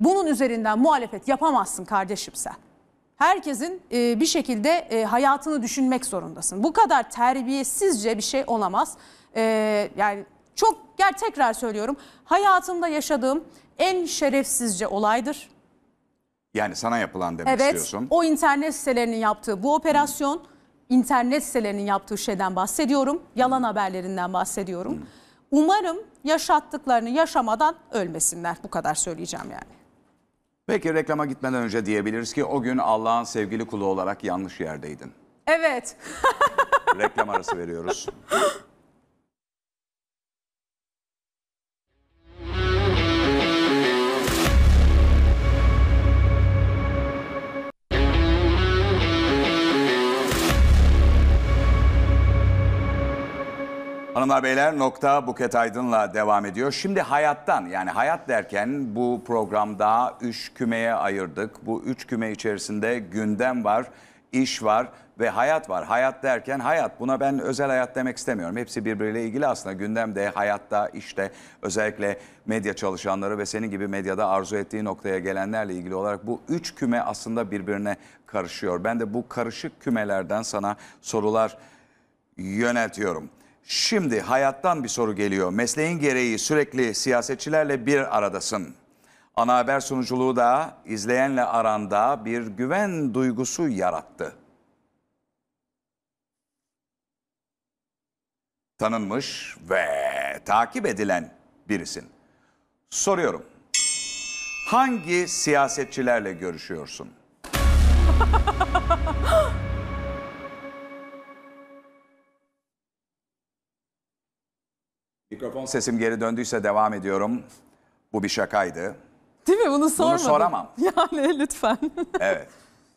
Bunun üzerinden muhalefet yapamazsın kardeşim sen. Herkesin e, bir şekilde e, hayatını düşünmek zorundasın. Bu kadar terbiyesizce bir şey olamaz. E, yani çok gel tekrar söylüyorum. Hayatımda yaşadığım en şerefsizce olaydır. Yani sana yapılan demek Evet, istiyorsun. o internet sitelerinin yaptığı bu operasyon, internet sitelerinin yaptığı şeyden bahsediyorum. Yalan haberlerinden bahsediyorum. Umarım yaşattıklarını yaşamadan ölmesinler. Bu kadar söyleyeceğim yani. Peki reklama gitmeden önce diyebiliriz ki o gün Allah'ın sevgili kulu olarak yanlış yerdeydin. Evet. Reklam arası veriyoruz. Hanımlar beyler nokta Buket Aydın'la devam ediyor. Şimdi hayattan yani hayat derken bu programda üç kümeye ayırdık. Bu üç küme içerisinde gündem var, iş var ve hayat var. Hayat derken hayat buna ben özel hayat demek istemiyorum. Hepsi birbiriyle ilgili aslında gündemde, hayatta, işte özellikle medya çalışanları ve senin gibi medyada arzu ettiği noktaya gelenlerle ilgili olarak bu üç küme aslında birbirine karışıyor. Ben de bu karışık kümelerden sana sorular yöneltiyorum. Şimdi hayattan bir soru geliyor. Mesleğin gereği sürekli siyasetçilerle bir aradasın. Ana haber sunuculuğu da izleyenle aranda bir güven duygusu yarattı. Tanınmış ve takip edilen birisin. Soruyorum. Hangi siyasetçilerle görüşüyorsun? Mikrofon sesim geri döndüyse devam ediyorum. Bu bir şakaydı. Değil mi? Bunu sormadım. soramam. Yani lütfen. Evet.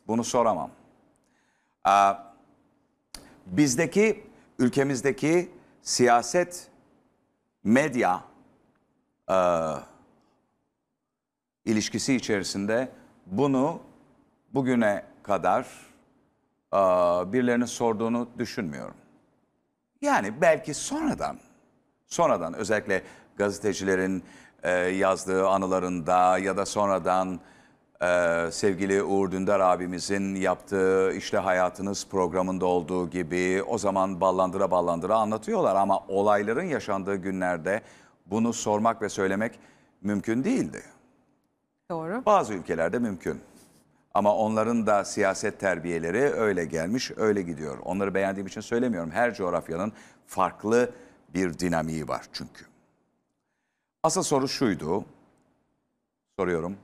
Bunu soramam. Aa, bizdeki, ülkemizdeki siyaset, medya aa, ilişkisi içerisinde bunu bugüne kadar aa, birilerinin sorduğunu düşünmüyorum. Yani belki sonradan, sonradan özellikle gazetecilerin e, yazdığı anılarında ya da sonradan e, sevgili Uğur Dündar abimizin yaptığı işte hayatınız programında olduğu gibi o zaman ballandıra ballandıra anlatıyorlar ama olayların yaşandığı günlerde bunu sormak ve söylemek mümkün değildi. Doğru. Bazı ülkelerde mümkün. Ama onların da siyaset terbiyeleri öyle gelmiş, öyle gidiyor. Onları beğendiğim için söylemiyorum. Her coğrafyanın farklı bir dinamiği var çünkü. Asıl soru şuydu. Soruyorum.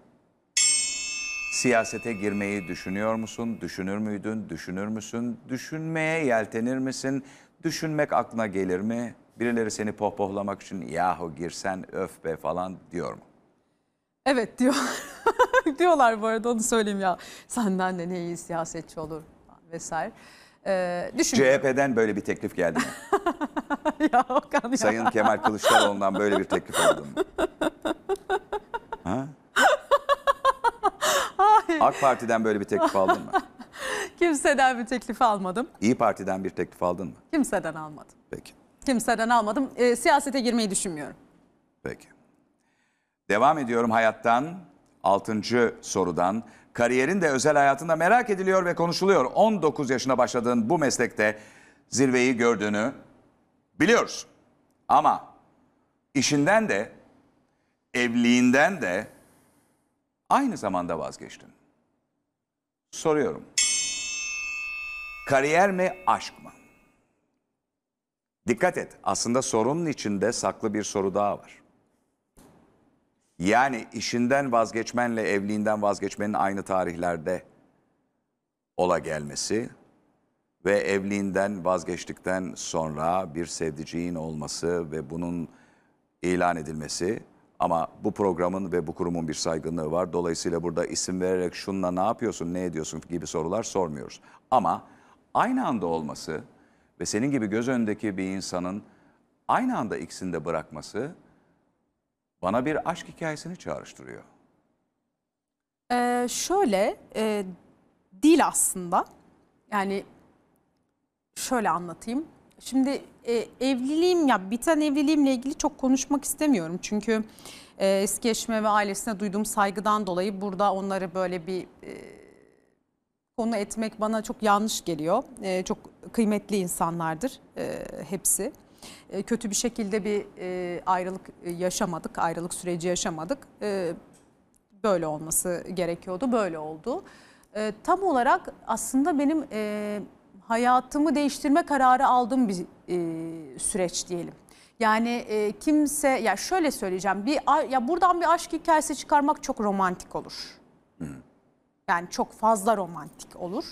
Siyasete girmeyi düşünüyor musun? Düşünür müydün? Düşünür müsün? Düşünmeye yeltenir misin? Düşünmek aklına gelir mi? Birileri seni pohpohlamak için yahu girsen öf be falan diyor mu? Evet diyor. Diyorlar bu arada onu söyleyeyim ya. Senden de ne iyi siyasetçi olur vesaire. Ee, düşünüyorum. CHP'den böyle bir teklif geldi mi? ya Okan ya. Sayın Kemal Kılıçdaroğlu'ndan böyle bir teklif aldın mı? Ha? AK Parti'den böyle bir teklif aldın mı? Kimseden bir teklif almadım. İyi Parti'den bir teklif aldın mı? Kimseden almadım. Peki. Kimseden almadım. Ee, siyasete girmeyi düşünmüyorum. Peki. Devam ediyorum hayattan. Altıncı sorudan. Kariyerin de özel hayatında merak ediliyor ve konuşuluyor. 19 yaşına başladığın bu meslekte zirveyi gördüğünü biliyoruz. Ama işinden de evliliğinden de aynı zamanda vazgeçtin. Soruyorum. Kariyer mi, aşk mı? Dikkat et. Aslında sorunun içinde saklı bir soru daha var. Yani işinden vazgeçmenle evliliğinden vazgeçmenin aynı tarihlerde ola gelmesi ve evliliğinden vazgeçtikten sonra bir sevdiceğin olması ve bunun ilan edilmesi ama bu programın ve bu kurumun bir saygınlığı var. Dolayısıyla burada isim vererek şunla ne yapıyorsun, ne ediyorsun gibi sorular sormuyoruz. Ama aynı anda olması ve senin gibi göz önündeki bir insanın aynı anda ikisini de bırakması bana bir aşk hikayesini çağrıştırıyor. Ee, şöyle e, değil aslında. Yani şöyle anlatayım. Şimdi e, evliliğim ya biten evliliğimle ilgili çok konuşmak istemiyorum. Çünkü e, eski eşime ve ailesine duyduğum saygıdan dolayı burada onları böyle bir e, konu etmek bana çok yanlış geliyor. E, çok kıymetli insanlardır e, hepsi. E, kötü bir şekilde bir e, ayrılık yaşamadık, ayrılık süreci yaşamadık. E, böyle olması gerekiyordu, böyle oldu. Tam olarak aslında benim hayatımı değiştirme kararı aldığım bir süreç diyelim. Yani e, kimse, ya şöyle söyleyeceğim, bir ya buradan bir aşk hikayesi çıkarmak çok romantik olur. Yani çok fazla romantik olur.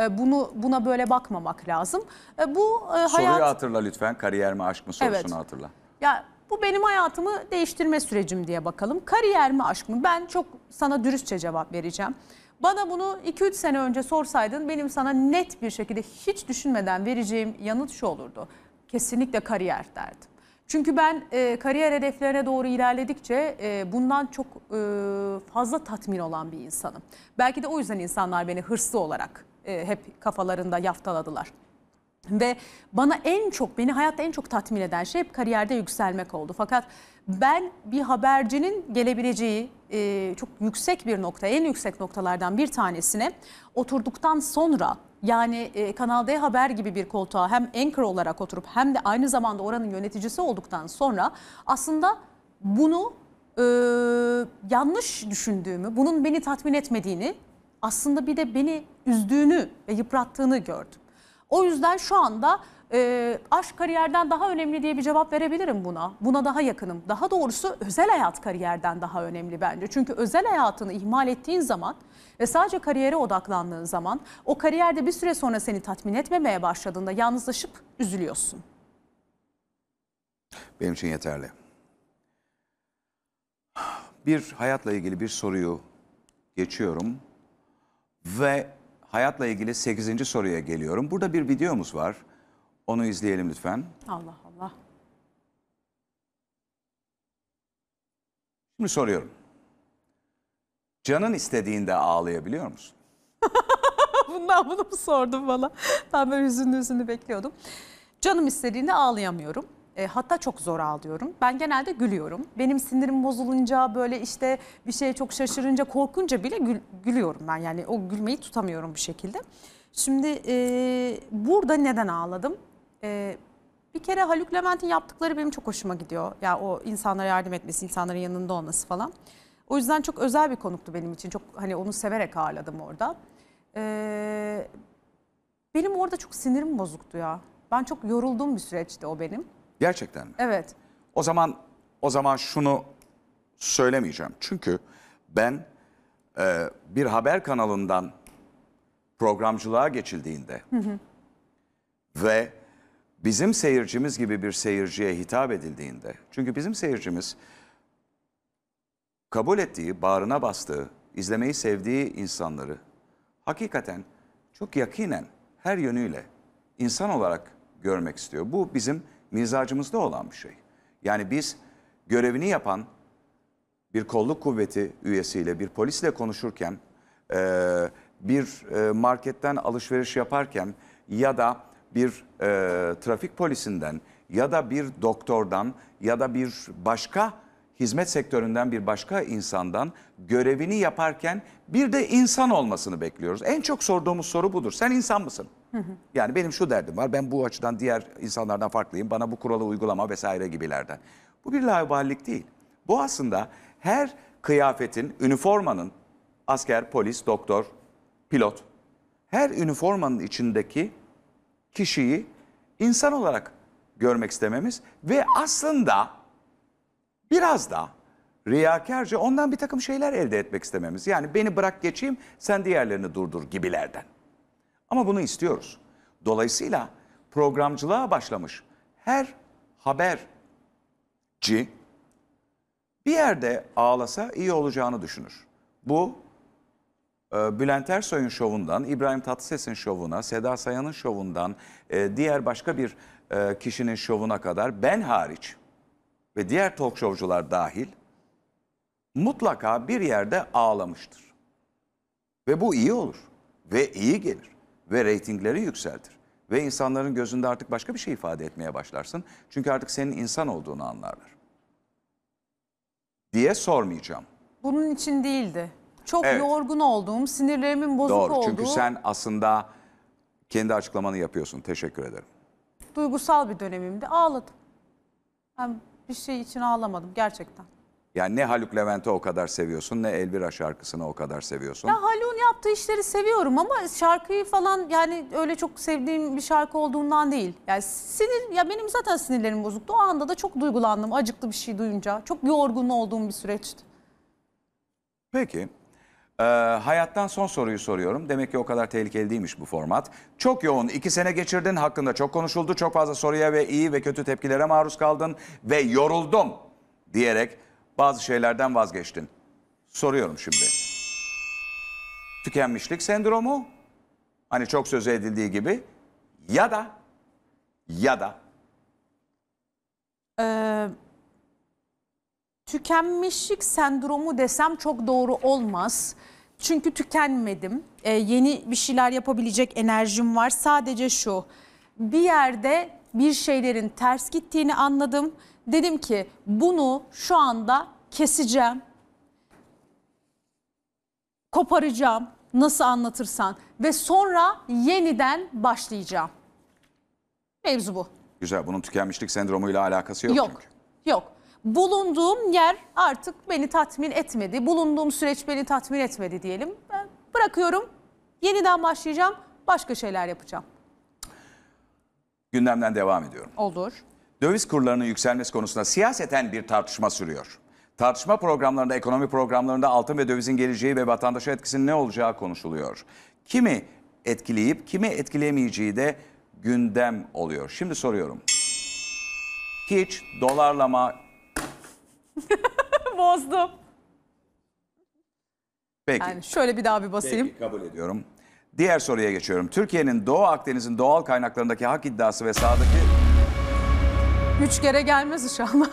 E, bunu buna böyle bakmamak lazım. E, bu e, Soruyu hayat hatırla lütfen. Kariyer mi aşk mı sorusunu Evet. hatırla. ya bu benim hayatımı değiştirme sürecim diye bakalım. Kariyer mi aşk mı? Ben çok sana dürüstçe cevap vereceğim. Bana bunu 2-3 sene önce sorsaydın benim sana net bir şekilde hiç düşünmeden vereceğim yanıt şu olurdu. kesinlikle kariyer derdim. Çünkü ben e, kariyer hedeflerine doğru ilerledikçe e, bundan çok e, fazla tatmin olan bir insanım. Belki de o yüzden insanlar beni hırslı olarak e, hep kafalarında yaftaladılar. Ve bana en çok, beni hayatta en çok tatmin eden şey hep kariyerde yükselmek oldu. Fakat ben bir habercinin gelebileceği e, çok yüksek bir nokta, en yüksek noktalardan bir tanesine oturduktan sonra yani e, Kanal D Haber gibi bir koltuğa hem anchor olarak oturup hem de aynı zamanda oranın yöneticisi olduktan sonra aslında bunu e, yanlış düşündüğümü, bunun beni tatmin etmediğini, aslında bir de beni üzdüğünü ve yıprattığını gördüm. O yüzden şu anda e, aşk kariyerden daha önemli diye bir cevap verebilirim buna. Buna daha yakınım. Daha doğrusu özel hayat kariyerden daha önemli bence. Çünkü özel hayatını ihmal ettiğin zaman ve sadece kariyere odaklandığın zaman o kariyerde bir süre sonra seni tatmin etmemeye başladığında yalnızlaşıp üzülüyorsun. Benim için yeterli. Bir hayatla ilgili bir soruyu geçiyorum ve hayatla ilgili 8. soruya geliyorum. Burada bir videomuz var. Onu izleyelim lütfen. Allah Allah. Şimdi soruyorum. Canın istediğinde ağlayabiliyor musun? Bundan bunu mu sordun bana? Ben böyle hüzünlü hüzünlü bekliyordum. Canım istediğinde ağlayamıyorum. E, hatta çok zor ağlıyorum. Ben genelde gülüyorum. Benim sinirim bozulunca böyle işte bir şeye çok şaşırınca korkunca bile gül- gülüyorum ben. Yani o gülmeyi tutamıyorum bir şekilde. Şimdi e, burada neden ağladım? E, bir kere Haluk Levent'in yaptıkları benim çok hoşuma gidiyor. Ya o insanlara yardım etmesi, insanların yanında olması falan. O yüzden çok özel bir konuktu benim için. Çok hani onu severek ağırladım orada. Ee, benim orada çok sinirim bozuktu ya. Ben çok yorulduğum bir süreçti o benim. Gerçekten mi? Evet. O zaman o zaman şunu söylemeyeceğim. Çünkü ben e, bir haber kanalından programcılığa geçildiğinde ve bizim seyircimiz gibi bir seyirciye hitap edildiğinde çünkü bizim seyircimiz kabul ettiği, bağrına bastığı, izlemeyi sevdiği insanları hakikaten çok yakinen her yönüyle insan olarak görmek istiyor. Bu bizim mizacımızda olan bir şey. Yani biz görevini yapan bir kolluk kuvveti üyesiyle, bir polisle konuşurken, eee, bir eee, marketten alışveriş yaparken ya da bir eee, trafik polisinden ya da bir doktordan ya da bir başka hizmet sektöründen bir başka insandan görevini yaparken bir de insan olmasını bekliyoruz. En çok sorduğumuz soru budur. Sen insan mısın? Yani benim şu derdim var. Ben bu açıdan diğer insanlardan farklıyım. Bana bu kuralı uygulama vesaire gibilerden. Bu bir laubalilik değil. Bu aslında her kıyafetin, üniformanın asker, polis, doktor, pilot her üniformanın içindeki kişiyi insan olarak görmek istememiz ve aslında biraz da riyakarca ondan bir takım şeyler elde etmek istememiz. Yani beni bırak geçeyim sen diğerlerini durdur gibilerden. Ama bunu istiyoruz. Dolayısıyla programcılığa başlamış her haberci bir yerde ağlasa iyi olacağını düşünür. Bu e, Bülent Ersoy'un şovundan, İbrahim Tatlıses'in şovuna, Seda Sayan'ın şovundan, e, diğer başka bir e, kişinin şovuna kadar ben hariç ve diğer talk showcular dahil mutlaka bir yerde ağlamıştır. Ve bu iyi olur ve iyi gelir ve reytingleri yükseltir. Ve insanların gözünde artık başka bir şey ifade etmeye başlarsın. Çünkü artık senin insan olduğunu anlarlar. Diye sormayacağım. Bunun için değildi. Çok Evet. yorgun olduğum, sinirlerimin bozuk Doğru. olduğu, Çünkü sen aslında kendi açıklamanı yapıyorsun. Teşekkür ederim. duygusal bir dönemimde ağladım. Ben bir şey için ağlamadım gerçekten. Yani ne Haluk Levent'i o kadar seviyorsun ne Elvira şarkısını o kadar seviyorsun. Ya Haluk'un yaptığı işleri seviyorum ama şarkıyı falan yani öyle çok sevdiğim bir şarkı olduğundan değil. Yani sinir ya benim zaten sinirlerim bozuktu. O anda da çok duygulandım acıklı bir şey duyunca. Çok yorgun olduğum bir süreçti. Peki. Ee, hayattan son soruyu soruyorum. Demek ki o kadar tehlikeli değilmiş bu format. Çok yoğun iki sene geçirdin. Hakkında çok konuşuldu. Çok fazla soruya ve iyi ve kötü tepkilere maruz kaldın. Ve yoruldum diyerek bazı şeylerden vazgeçtin. Soruyorum şimdi. Tükenmişlik sendromu. Hani çok söz edildiği gibi. Ya da ya da Ee, tükenmişlik sendromu desem çok doğru olmaz. Çünkü tükenmedim. Ee, yeni bir şeyler yapabilecek enerjim var. Sadece şu. Bir yerde bir şeylerin ters gittiğini anladım. Dedim ki bunu şu anda keseceğim. Koparacağım. Nasıl anlatırsan ve sonra yeniden başlayacağım. Mevzu bu. Güzel. Bunun tükenmişlik sendromuyla alakası yok, Yok. çünkü. Yok. Bulunduğum yer artık beni tatmin etmedi. Bulunduğum süreç beni tatmin etmedi diyelim. Ben bırakıyorum. Yeniden başlayacağım. Başka şeyler yapacağım. Gündemden devam ediyorum. Olur. Döviz kurlarının yükselmesi konusunda siyaseten bir tartışma sürüyor. Tartışma programlarında, ekonomi programlarında altın ve dövizin geleceği ve vatandaşa etkisinin ne olacağı konuşuluyor. Kimi etkileyip kimi etkileyemeyeceği de gündem oluyor. Şimdi soruyorum. Hiç dolarlama... Bozdum. Peki. Yani şöyle bir daha bir basayım. Peki, kabul ediyorum. Diğer soruya geçiyorum. Türkiye'nin Doğu Akdeniz'in doğal kaynaklarındaki hak iddiası ve sahadaki Üç kere gelmez inşallah.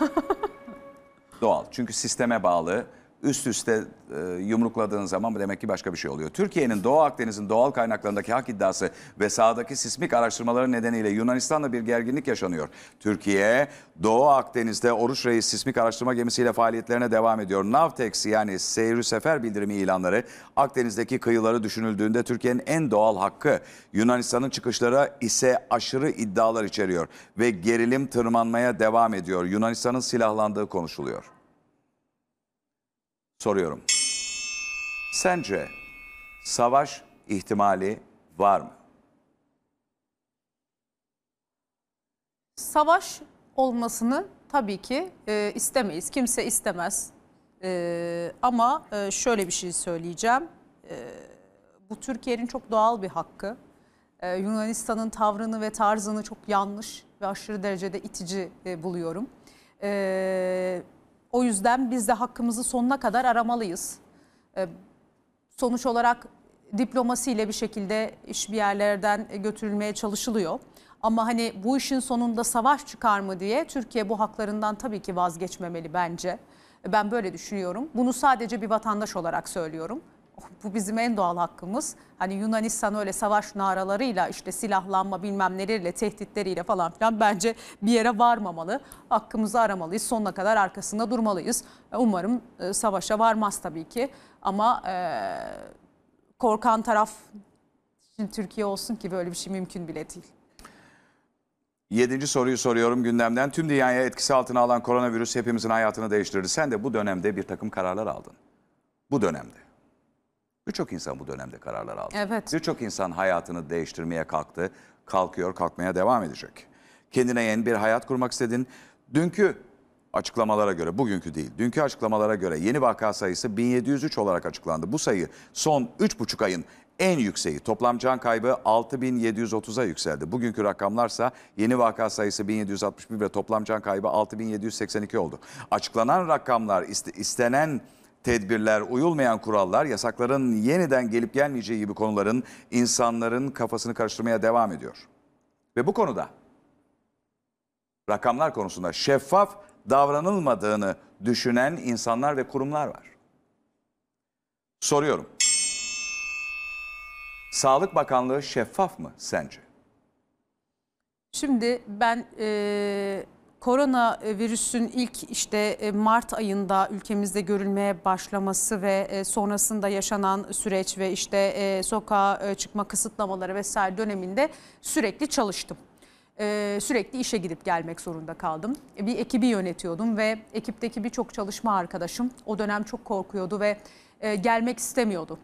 Doğal. Çünkü sisteme bağlı. Üst üste e, yumrukladığın zaman demek ki başka bir şey oluyor. Türkiye'nin Doğu Akdeniz'in doğal kaynaklarındaki hak iddiası ve sahadaki sismik araştırmaları nedeniyle Yunanistan'la bir gerginlik yaşanıyor. Türkiye, Doğu Akdeniz'de Oruç Reis sismik araştırma gemisiyle faaliyetlerine devam ediyor. Navtex yani seyri sefer bildirimi ilanları Akdeniz'deki kıyıları düşünüldüğünde Türkiye'nin en doğal hakkı. Yunanistan'ın çıkışları ise aşırı iddialar içeriyor ve gerilim tırmanmaya devam ediyor. Yunanistan'ın silahlandığı konuşuluyor. Soruyorum. Sence savaş ihtimali var mı? Savaş olmasını tabii ki e, istemeyiz. Kimse istemez. E, ama e, şöyle bir şey söyleyeceğim. E, bu Türkiye'nin çok doğal bir hakkı. E, Yunanistan'ın tavrını ve tarzını çok yanlış ve aşırı derecede itici e, buluyorum. E, o yüzden biz de hakkımızı sonuna kadar aramalıyız. E, sonuç olarak diplomasiyle bir şekilde iş bir yerlerden götürülmeye çalışılıyor. Ama hani bu işin sonunda savaş çıkar mı diye Türkiye bu haklarından tabii ki vazgeçmemeli bence. Ben böyle düşünüyorum. Bunu sadece bir vatandaş olarak söylüyorum. Bu bizim en doğal hakkımız. Hani Yunanistan öyle savaş naralarıyla işte silahlanma bilmem neleriyle tehditleriyle falan filan bence bir yere varmamalı. Hakkımızı aramalıyız. Sonuna kadar arkasında durmalıyız. Umarım e, savaşa varmaz tabii ki. Ama e, korkan taraf şimdi Türkiye olsun ki böyle bir şey mümkün bile değil. Yedinci soruyu soruyorum gündemden. Tüm dünyaya etkisi altına alan koronavirüs hepimizin hayatını değiştirdi. Sen de bu dönemde bir takım kararlar aldın. Bu dönemde. Birçok insan bu dönemde kararlar aldı. Evet. Birçok insan hayatını değiştirmeye kalktı. Kalkıyor, kalkmaya devam edecek. Kendine yeni bir hayat kurmak istedin. Dünkü açıklamalara göre, bugünkü değil, dünkü açıklamalara göre yeni vaka sayısı 1703 olarak açıklandı. Bu sayı son 3,5 ayın en yükseği. Toplam can kaybı 6730'a yükseldi. Bugünkü rakamlarsa yeni vaka sayısı 1761 ve toplam can kaybı 6782 oldu. Açıklanan rakamlar iste- istenen tedbirler, uyulmayan kurallar, yasakların yeniden gelip gelmeyeceği gibi konuların insanların kafasını karıştırmaya devam ediyor. Ve bu konuda rakamlar konusunda şeffaf davranılmadığını düşünen insanlar ve kurumlar var. Soruyorum. Sağlık Bakanlığı şeffaf mı sence? Şimdi ben e, korona virüsün ilk işte e, Mart ayında ülkemizde görülmeye başlaması ve e, sonrasında yaşanan süreç ve işte e, sokağa çıkma kısıtlamaları vesaire döneminde sürekli çalıştım. Sürekli işe gidip gelmek zorunda kaldım. Bir ekibi yönetiyordum ve ekipteki birçok çalışma arkadaşım o dönem çok korkuyordu ve gelmek istemiyordu.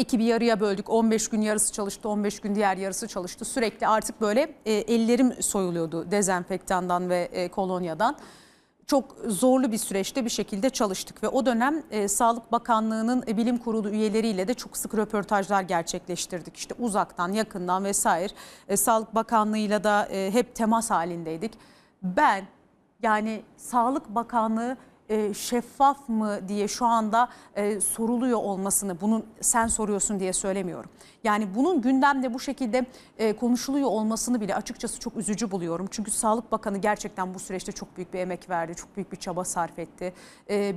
Ekibi yarıya böldük. 15 gün yarısı çalıştı, 15 gün diğer yarısı çalıştı. Sürekli artık böyle e, ellerim soyuluyordu dezenfektandan ve e, kolonyadan. Çok zorlu bir süreçte bir şekilde çalıştık ve o dönem e, Sağlık Bakanlığı'nın e, bilim kurulu üyeleriyle de çok sık röportajlar gerçekleştirdik. İşte uzaktan, yakından vesaire. E, Sağlık Bakanlığı'yla da e, hep temas halindeydik. Ben yani Sağlık Bakanlığı e, şeffaf mı diye şu anda e, soruluyor olmasını bunun sen soruyorsun diye söylemiyorum. Yani bunun gündemde bu şekilde e, konuşuluyor olmasını bile açıkçası çok üzücü buluyorum. Çünkü Sağlık Bakanı gerçekten bu süreçte çok büyük bir emek verdi, çok büyük bir çaba sarf etti.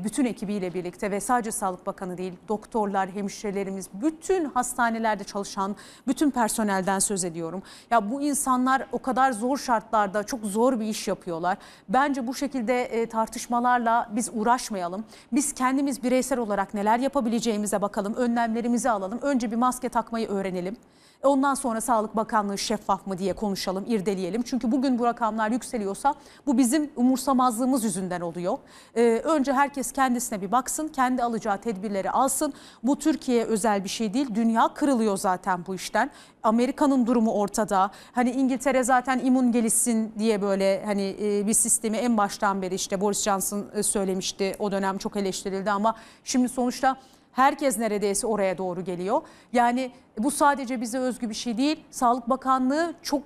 Bütün ekibiyle birlikte ve sadece Sağlık Bakanı değil, doktorlar, hemşirelerimiz, bütün hastanelerde çalışan bütün personelden söz ediyorum. Ya bu insanlar o kadar zor şartlarda çok zor bir iş yapıyorlar. Bence bu şekilde tartışmalarla biz uğraşmayalım. Biz kendimiz bireysel olarak neler yapabileceğimize bakalım, önlemlerimizi alalım. Önce bir maske takmayı öğrenelim. Ondan sonra Sağlık Bakanlığı şeffaf mı diye konuşalım, irdeleyelim. Çünkü bugün bu rakamlar yükseliyorsa bu bizim umursamazlığımız yüzünden oluyor. Ee, önce herkes kendisine bir baksın, kendi alacağı tedbirleri alsın. Bu Türkiye'ye özel bir şey değil. Dünya kırılıyor zaten bu işten. Amerika'nın durumu ortada. Hani İngiltere zaten immün gelişsin diye böyle hani e, bir sistemi en baştan beri işte Boris Johnson e, söylemişti. O dönem çok eleştirildi ama şimdi sonuçta Herkes neredeyse oraya doğru geliyor. Yani bu sadece bize özgü bir şey değil. Sağlık Bakanlığı çok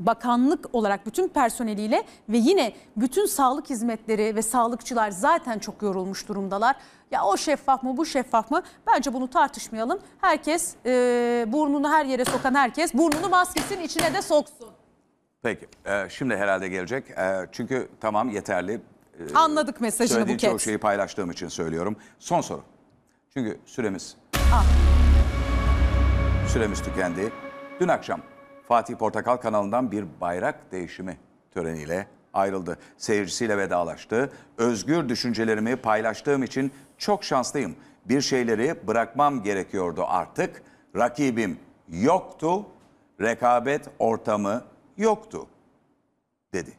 bakanlık olarak bütün personeliyle ve yine bütün sağlık hizmetleri ve sağlıkçılar zaten çok yorulmuş durumdalar. Ya o şeffaf mı bu şeffaf mı? Bence bunu tartışmayalım. Herkes e, burnunu her yere sokan herkes burnunu maskesinin içine de soksun. Peki e, şimdi herhalde gelecek. E, çünkü tamam yeterli. E, Anladık mesajını Söylediğin çoğu Buket. şeyi paylaştığım için söylüyorum. Son soru. Çünkü süremiz süremiz tükendi. Dün akşam Fatih Portakal kanalından bir bayrak değişimi töreniyle ayrıldı. Seyircisiyle vedalaştı. Özgür düşüncelerimi paylaştığım için çok şanslıyım. Bir şeyleri bırakmam gerekiyordu artık. Rakibim yoktu. Rekabet ortamı yoktu dedi.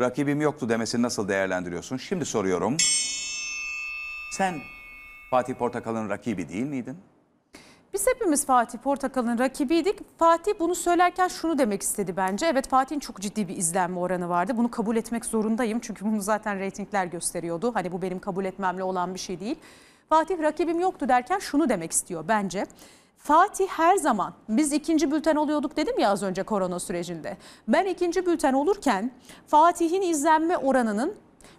Rakibim yoktu demesini nasıl değerlendiriyorsun? Şimdi soruyorum. Sen Fatih Portakal'ın rakibi değil miydin? Biz hepimiz Fatih Portakal'ın rakibiydik. Fatih bunu söylerken şunu demek istedi bence. Evet Fatih'in çok ciddi bir izlenme oranı vardı. Bunu kabul etmek zorundayım. Çünkü bunu zaten reytingler gösteriyordu. Hani bu benim kabul etmemle olan bir şey değil. Fatih rakibim yoktu derken şunu demek istiyor bence. Fatih her zaman biz ikinci bülten oluyorduk dedim ya az önce korona sürecinde. Ben ikinci bülten olurken Fatih'in izlenme oranının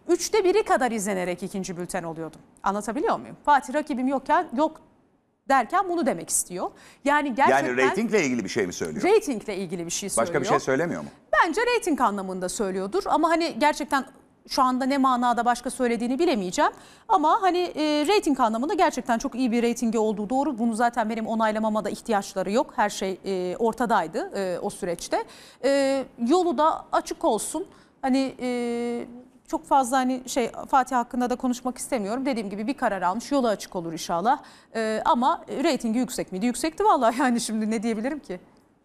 üçte biri kadar izlenerek ikinci bülten oluyordum. Anlatabiliyor muyum? Fatih rakibim yokken yok derken bunu demek istiyor. Yani gerçekten Yani reytingle ilgili bir şey mi söylüyor? reytingle ilgili bir şey söylüyor. Başka bir şey söylemiyor mu? Bence reyting anlamında söylüyordur ama hani gerçekten şu anda ne manada başka söylediğini bilemeyeceğim. Ama hani e, reyting anlamında gerçekten çok iyi bir reytingi olduğu doğru. Bunu zaten benim onaylamama da ihtiyaçları yok. Her şey e, ortadaydı e, o süreçte. E, yolu da açık olsun. Hani e, çok fazla hani şey Fatih hakkında da konuşmak istemiyorum. Dediğim gibi bir karar almış. Yolu açık olur inşallah. E, ama reytingi yüksek miydi? Yüksekti vallahi yani şimdi ne diyebilirim ki?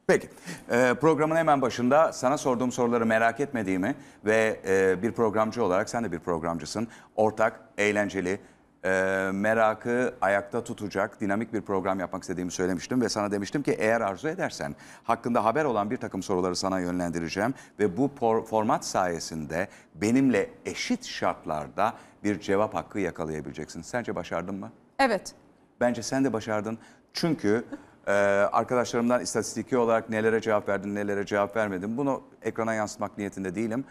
Peki. Ee, programın hemen başında sana sorduğum soruları merak etmediğimi ve e, bir programcı olarak sen de bir programcısın. Ortak, eğlenceli, e, merakı ayakta tutacak dinamik bir program yapmak istediğimi söylemiştim ve sana demiştim ki eğer arzu edersen hakkında haber olan bir takım soruları sana yönlendireceğim ve bu format sayesinde benimle eşit şartlarda bir cevap hakkı yakalayabileceksin. Sence başardın mı? Evet. Bence sen de başardın. Çünkü e, arkadaşlarımdan istatistiki olarak nelere cevap verdin, nelere cevap vermedin. Bunu ekrana yansıtmak niyetinde değilim.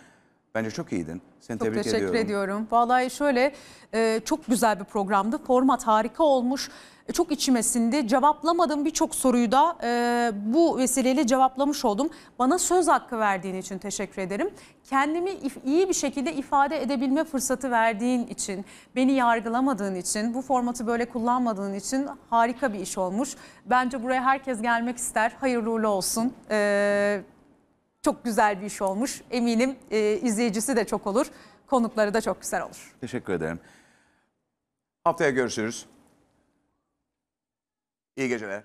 Bence çok iyiydin. Seni Çok tebrik teşekkür ediyorum. Vallahi şöyle e, çok güzel bir programdı. Format harika olmuş. E, çok içime sindi. Cevaplamadığım birçok soruyu da e, bu vesileyle cevaplamış oldum. Bana söz hakkı verdiğin için teşekkür ederim. Kendimi iyi bir şekilde ifade edebilme fırsatı verdiğin için, beni yargılamadığın için, bu formatı böyle kullanmadığın için harika bir iş olmuş. Bence buraya herkes gelmek ister. Hayırlı uğurlu olsun. E, çok güzel bir iş olmuş. Eminim e, izleyicisi de çok olur. Konukları da çok güzel olur. Teşekkür ederim. Haftaya görüşürüz. İyi geceler.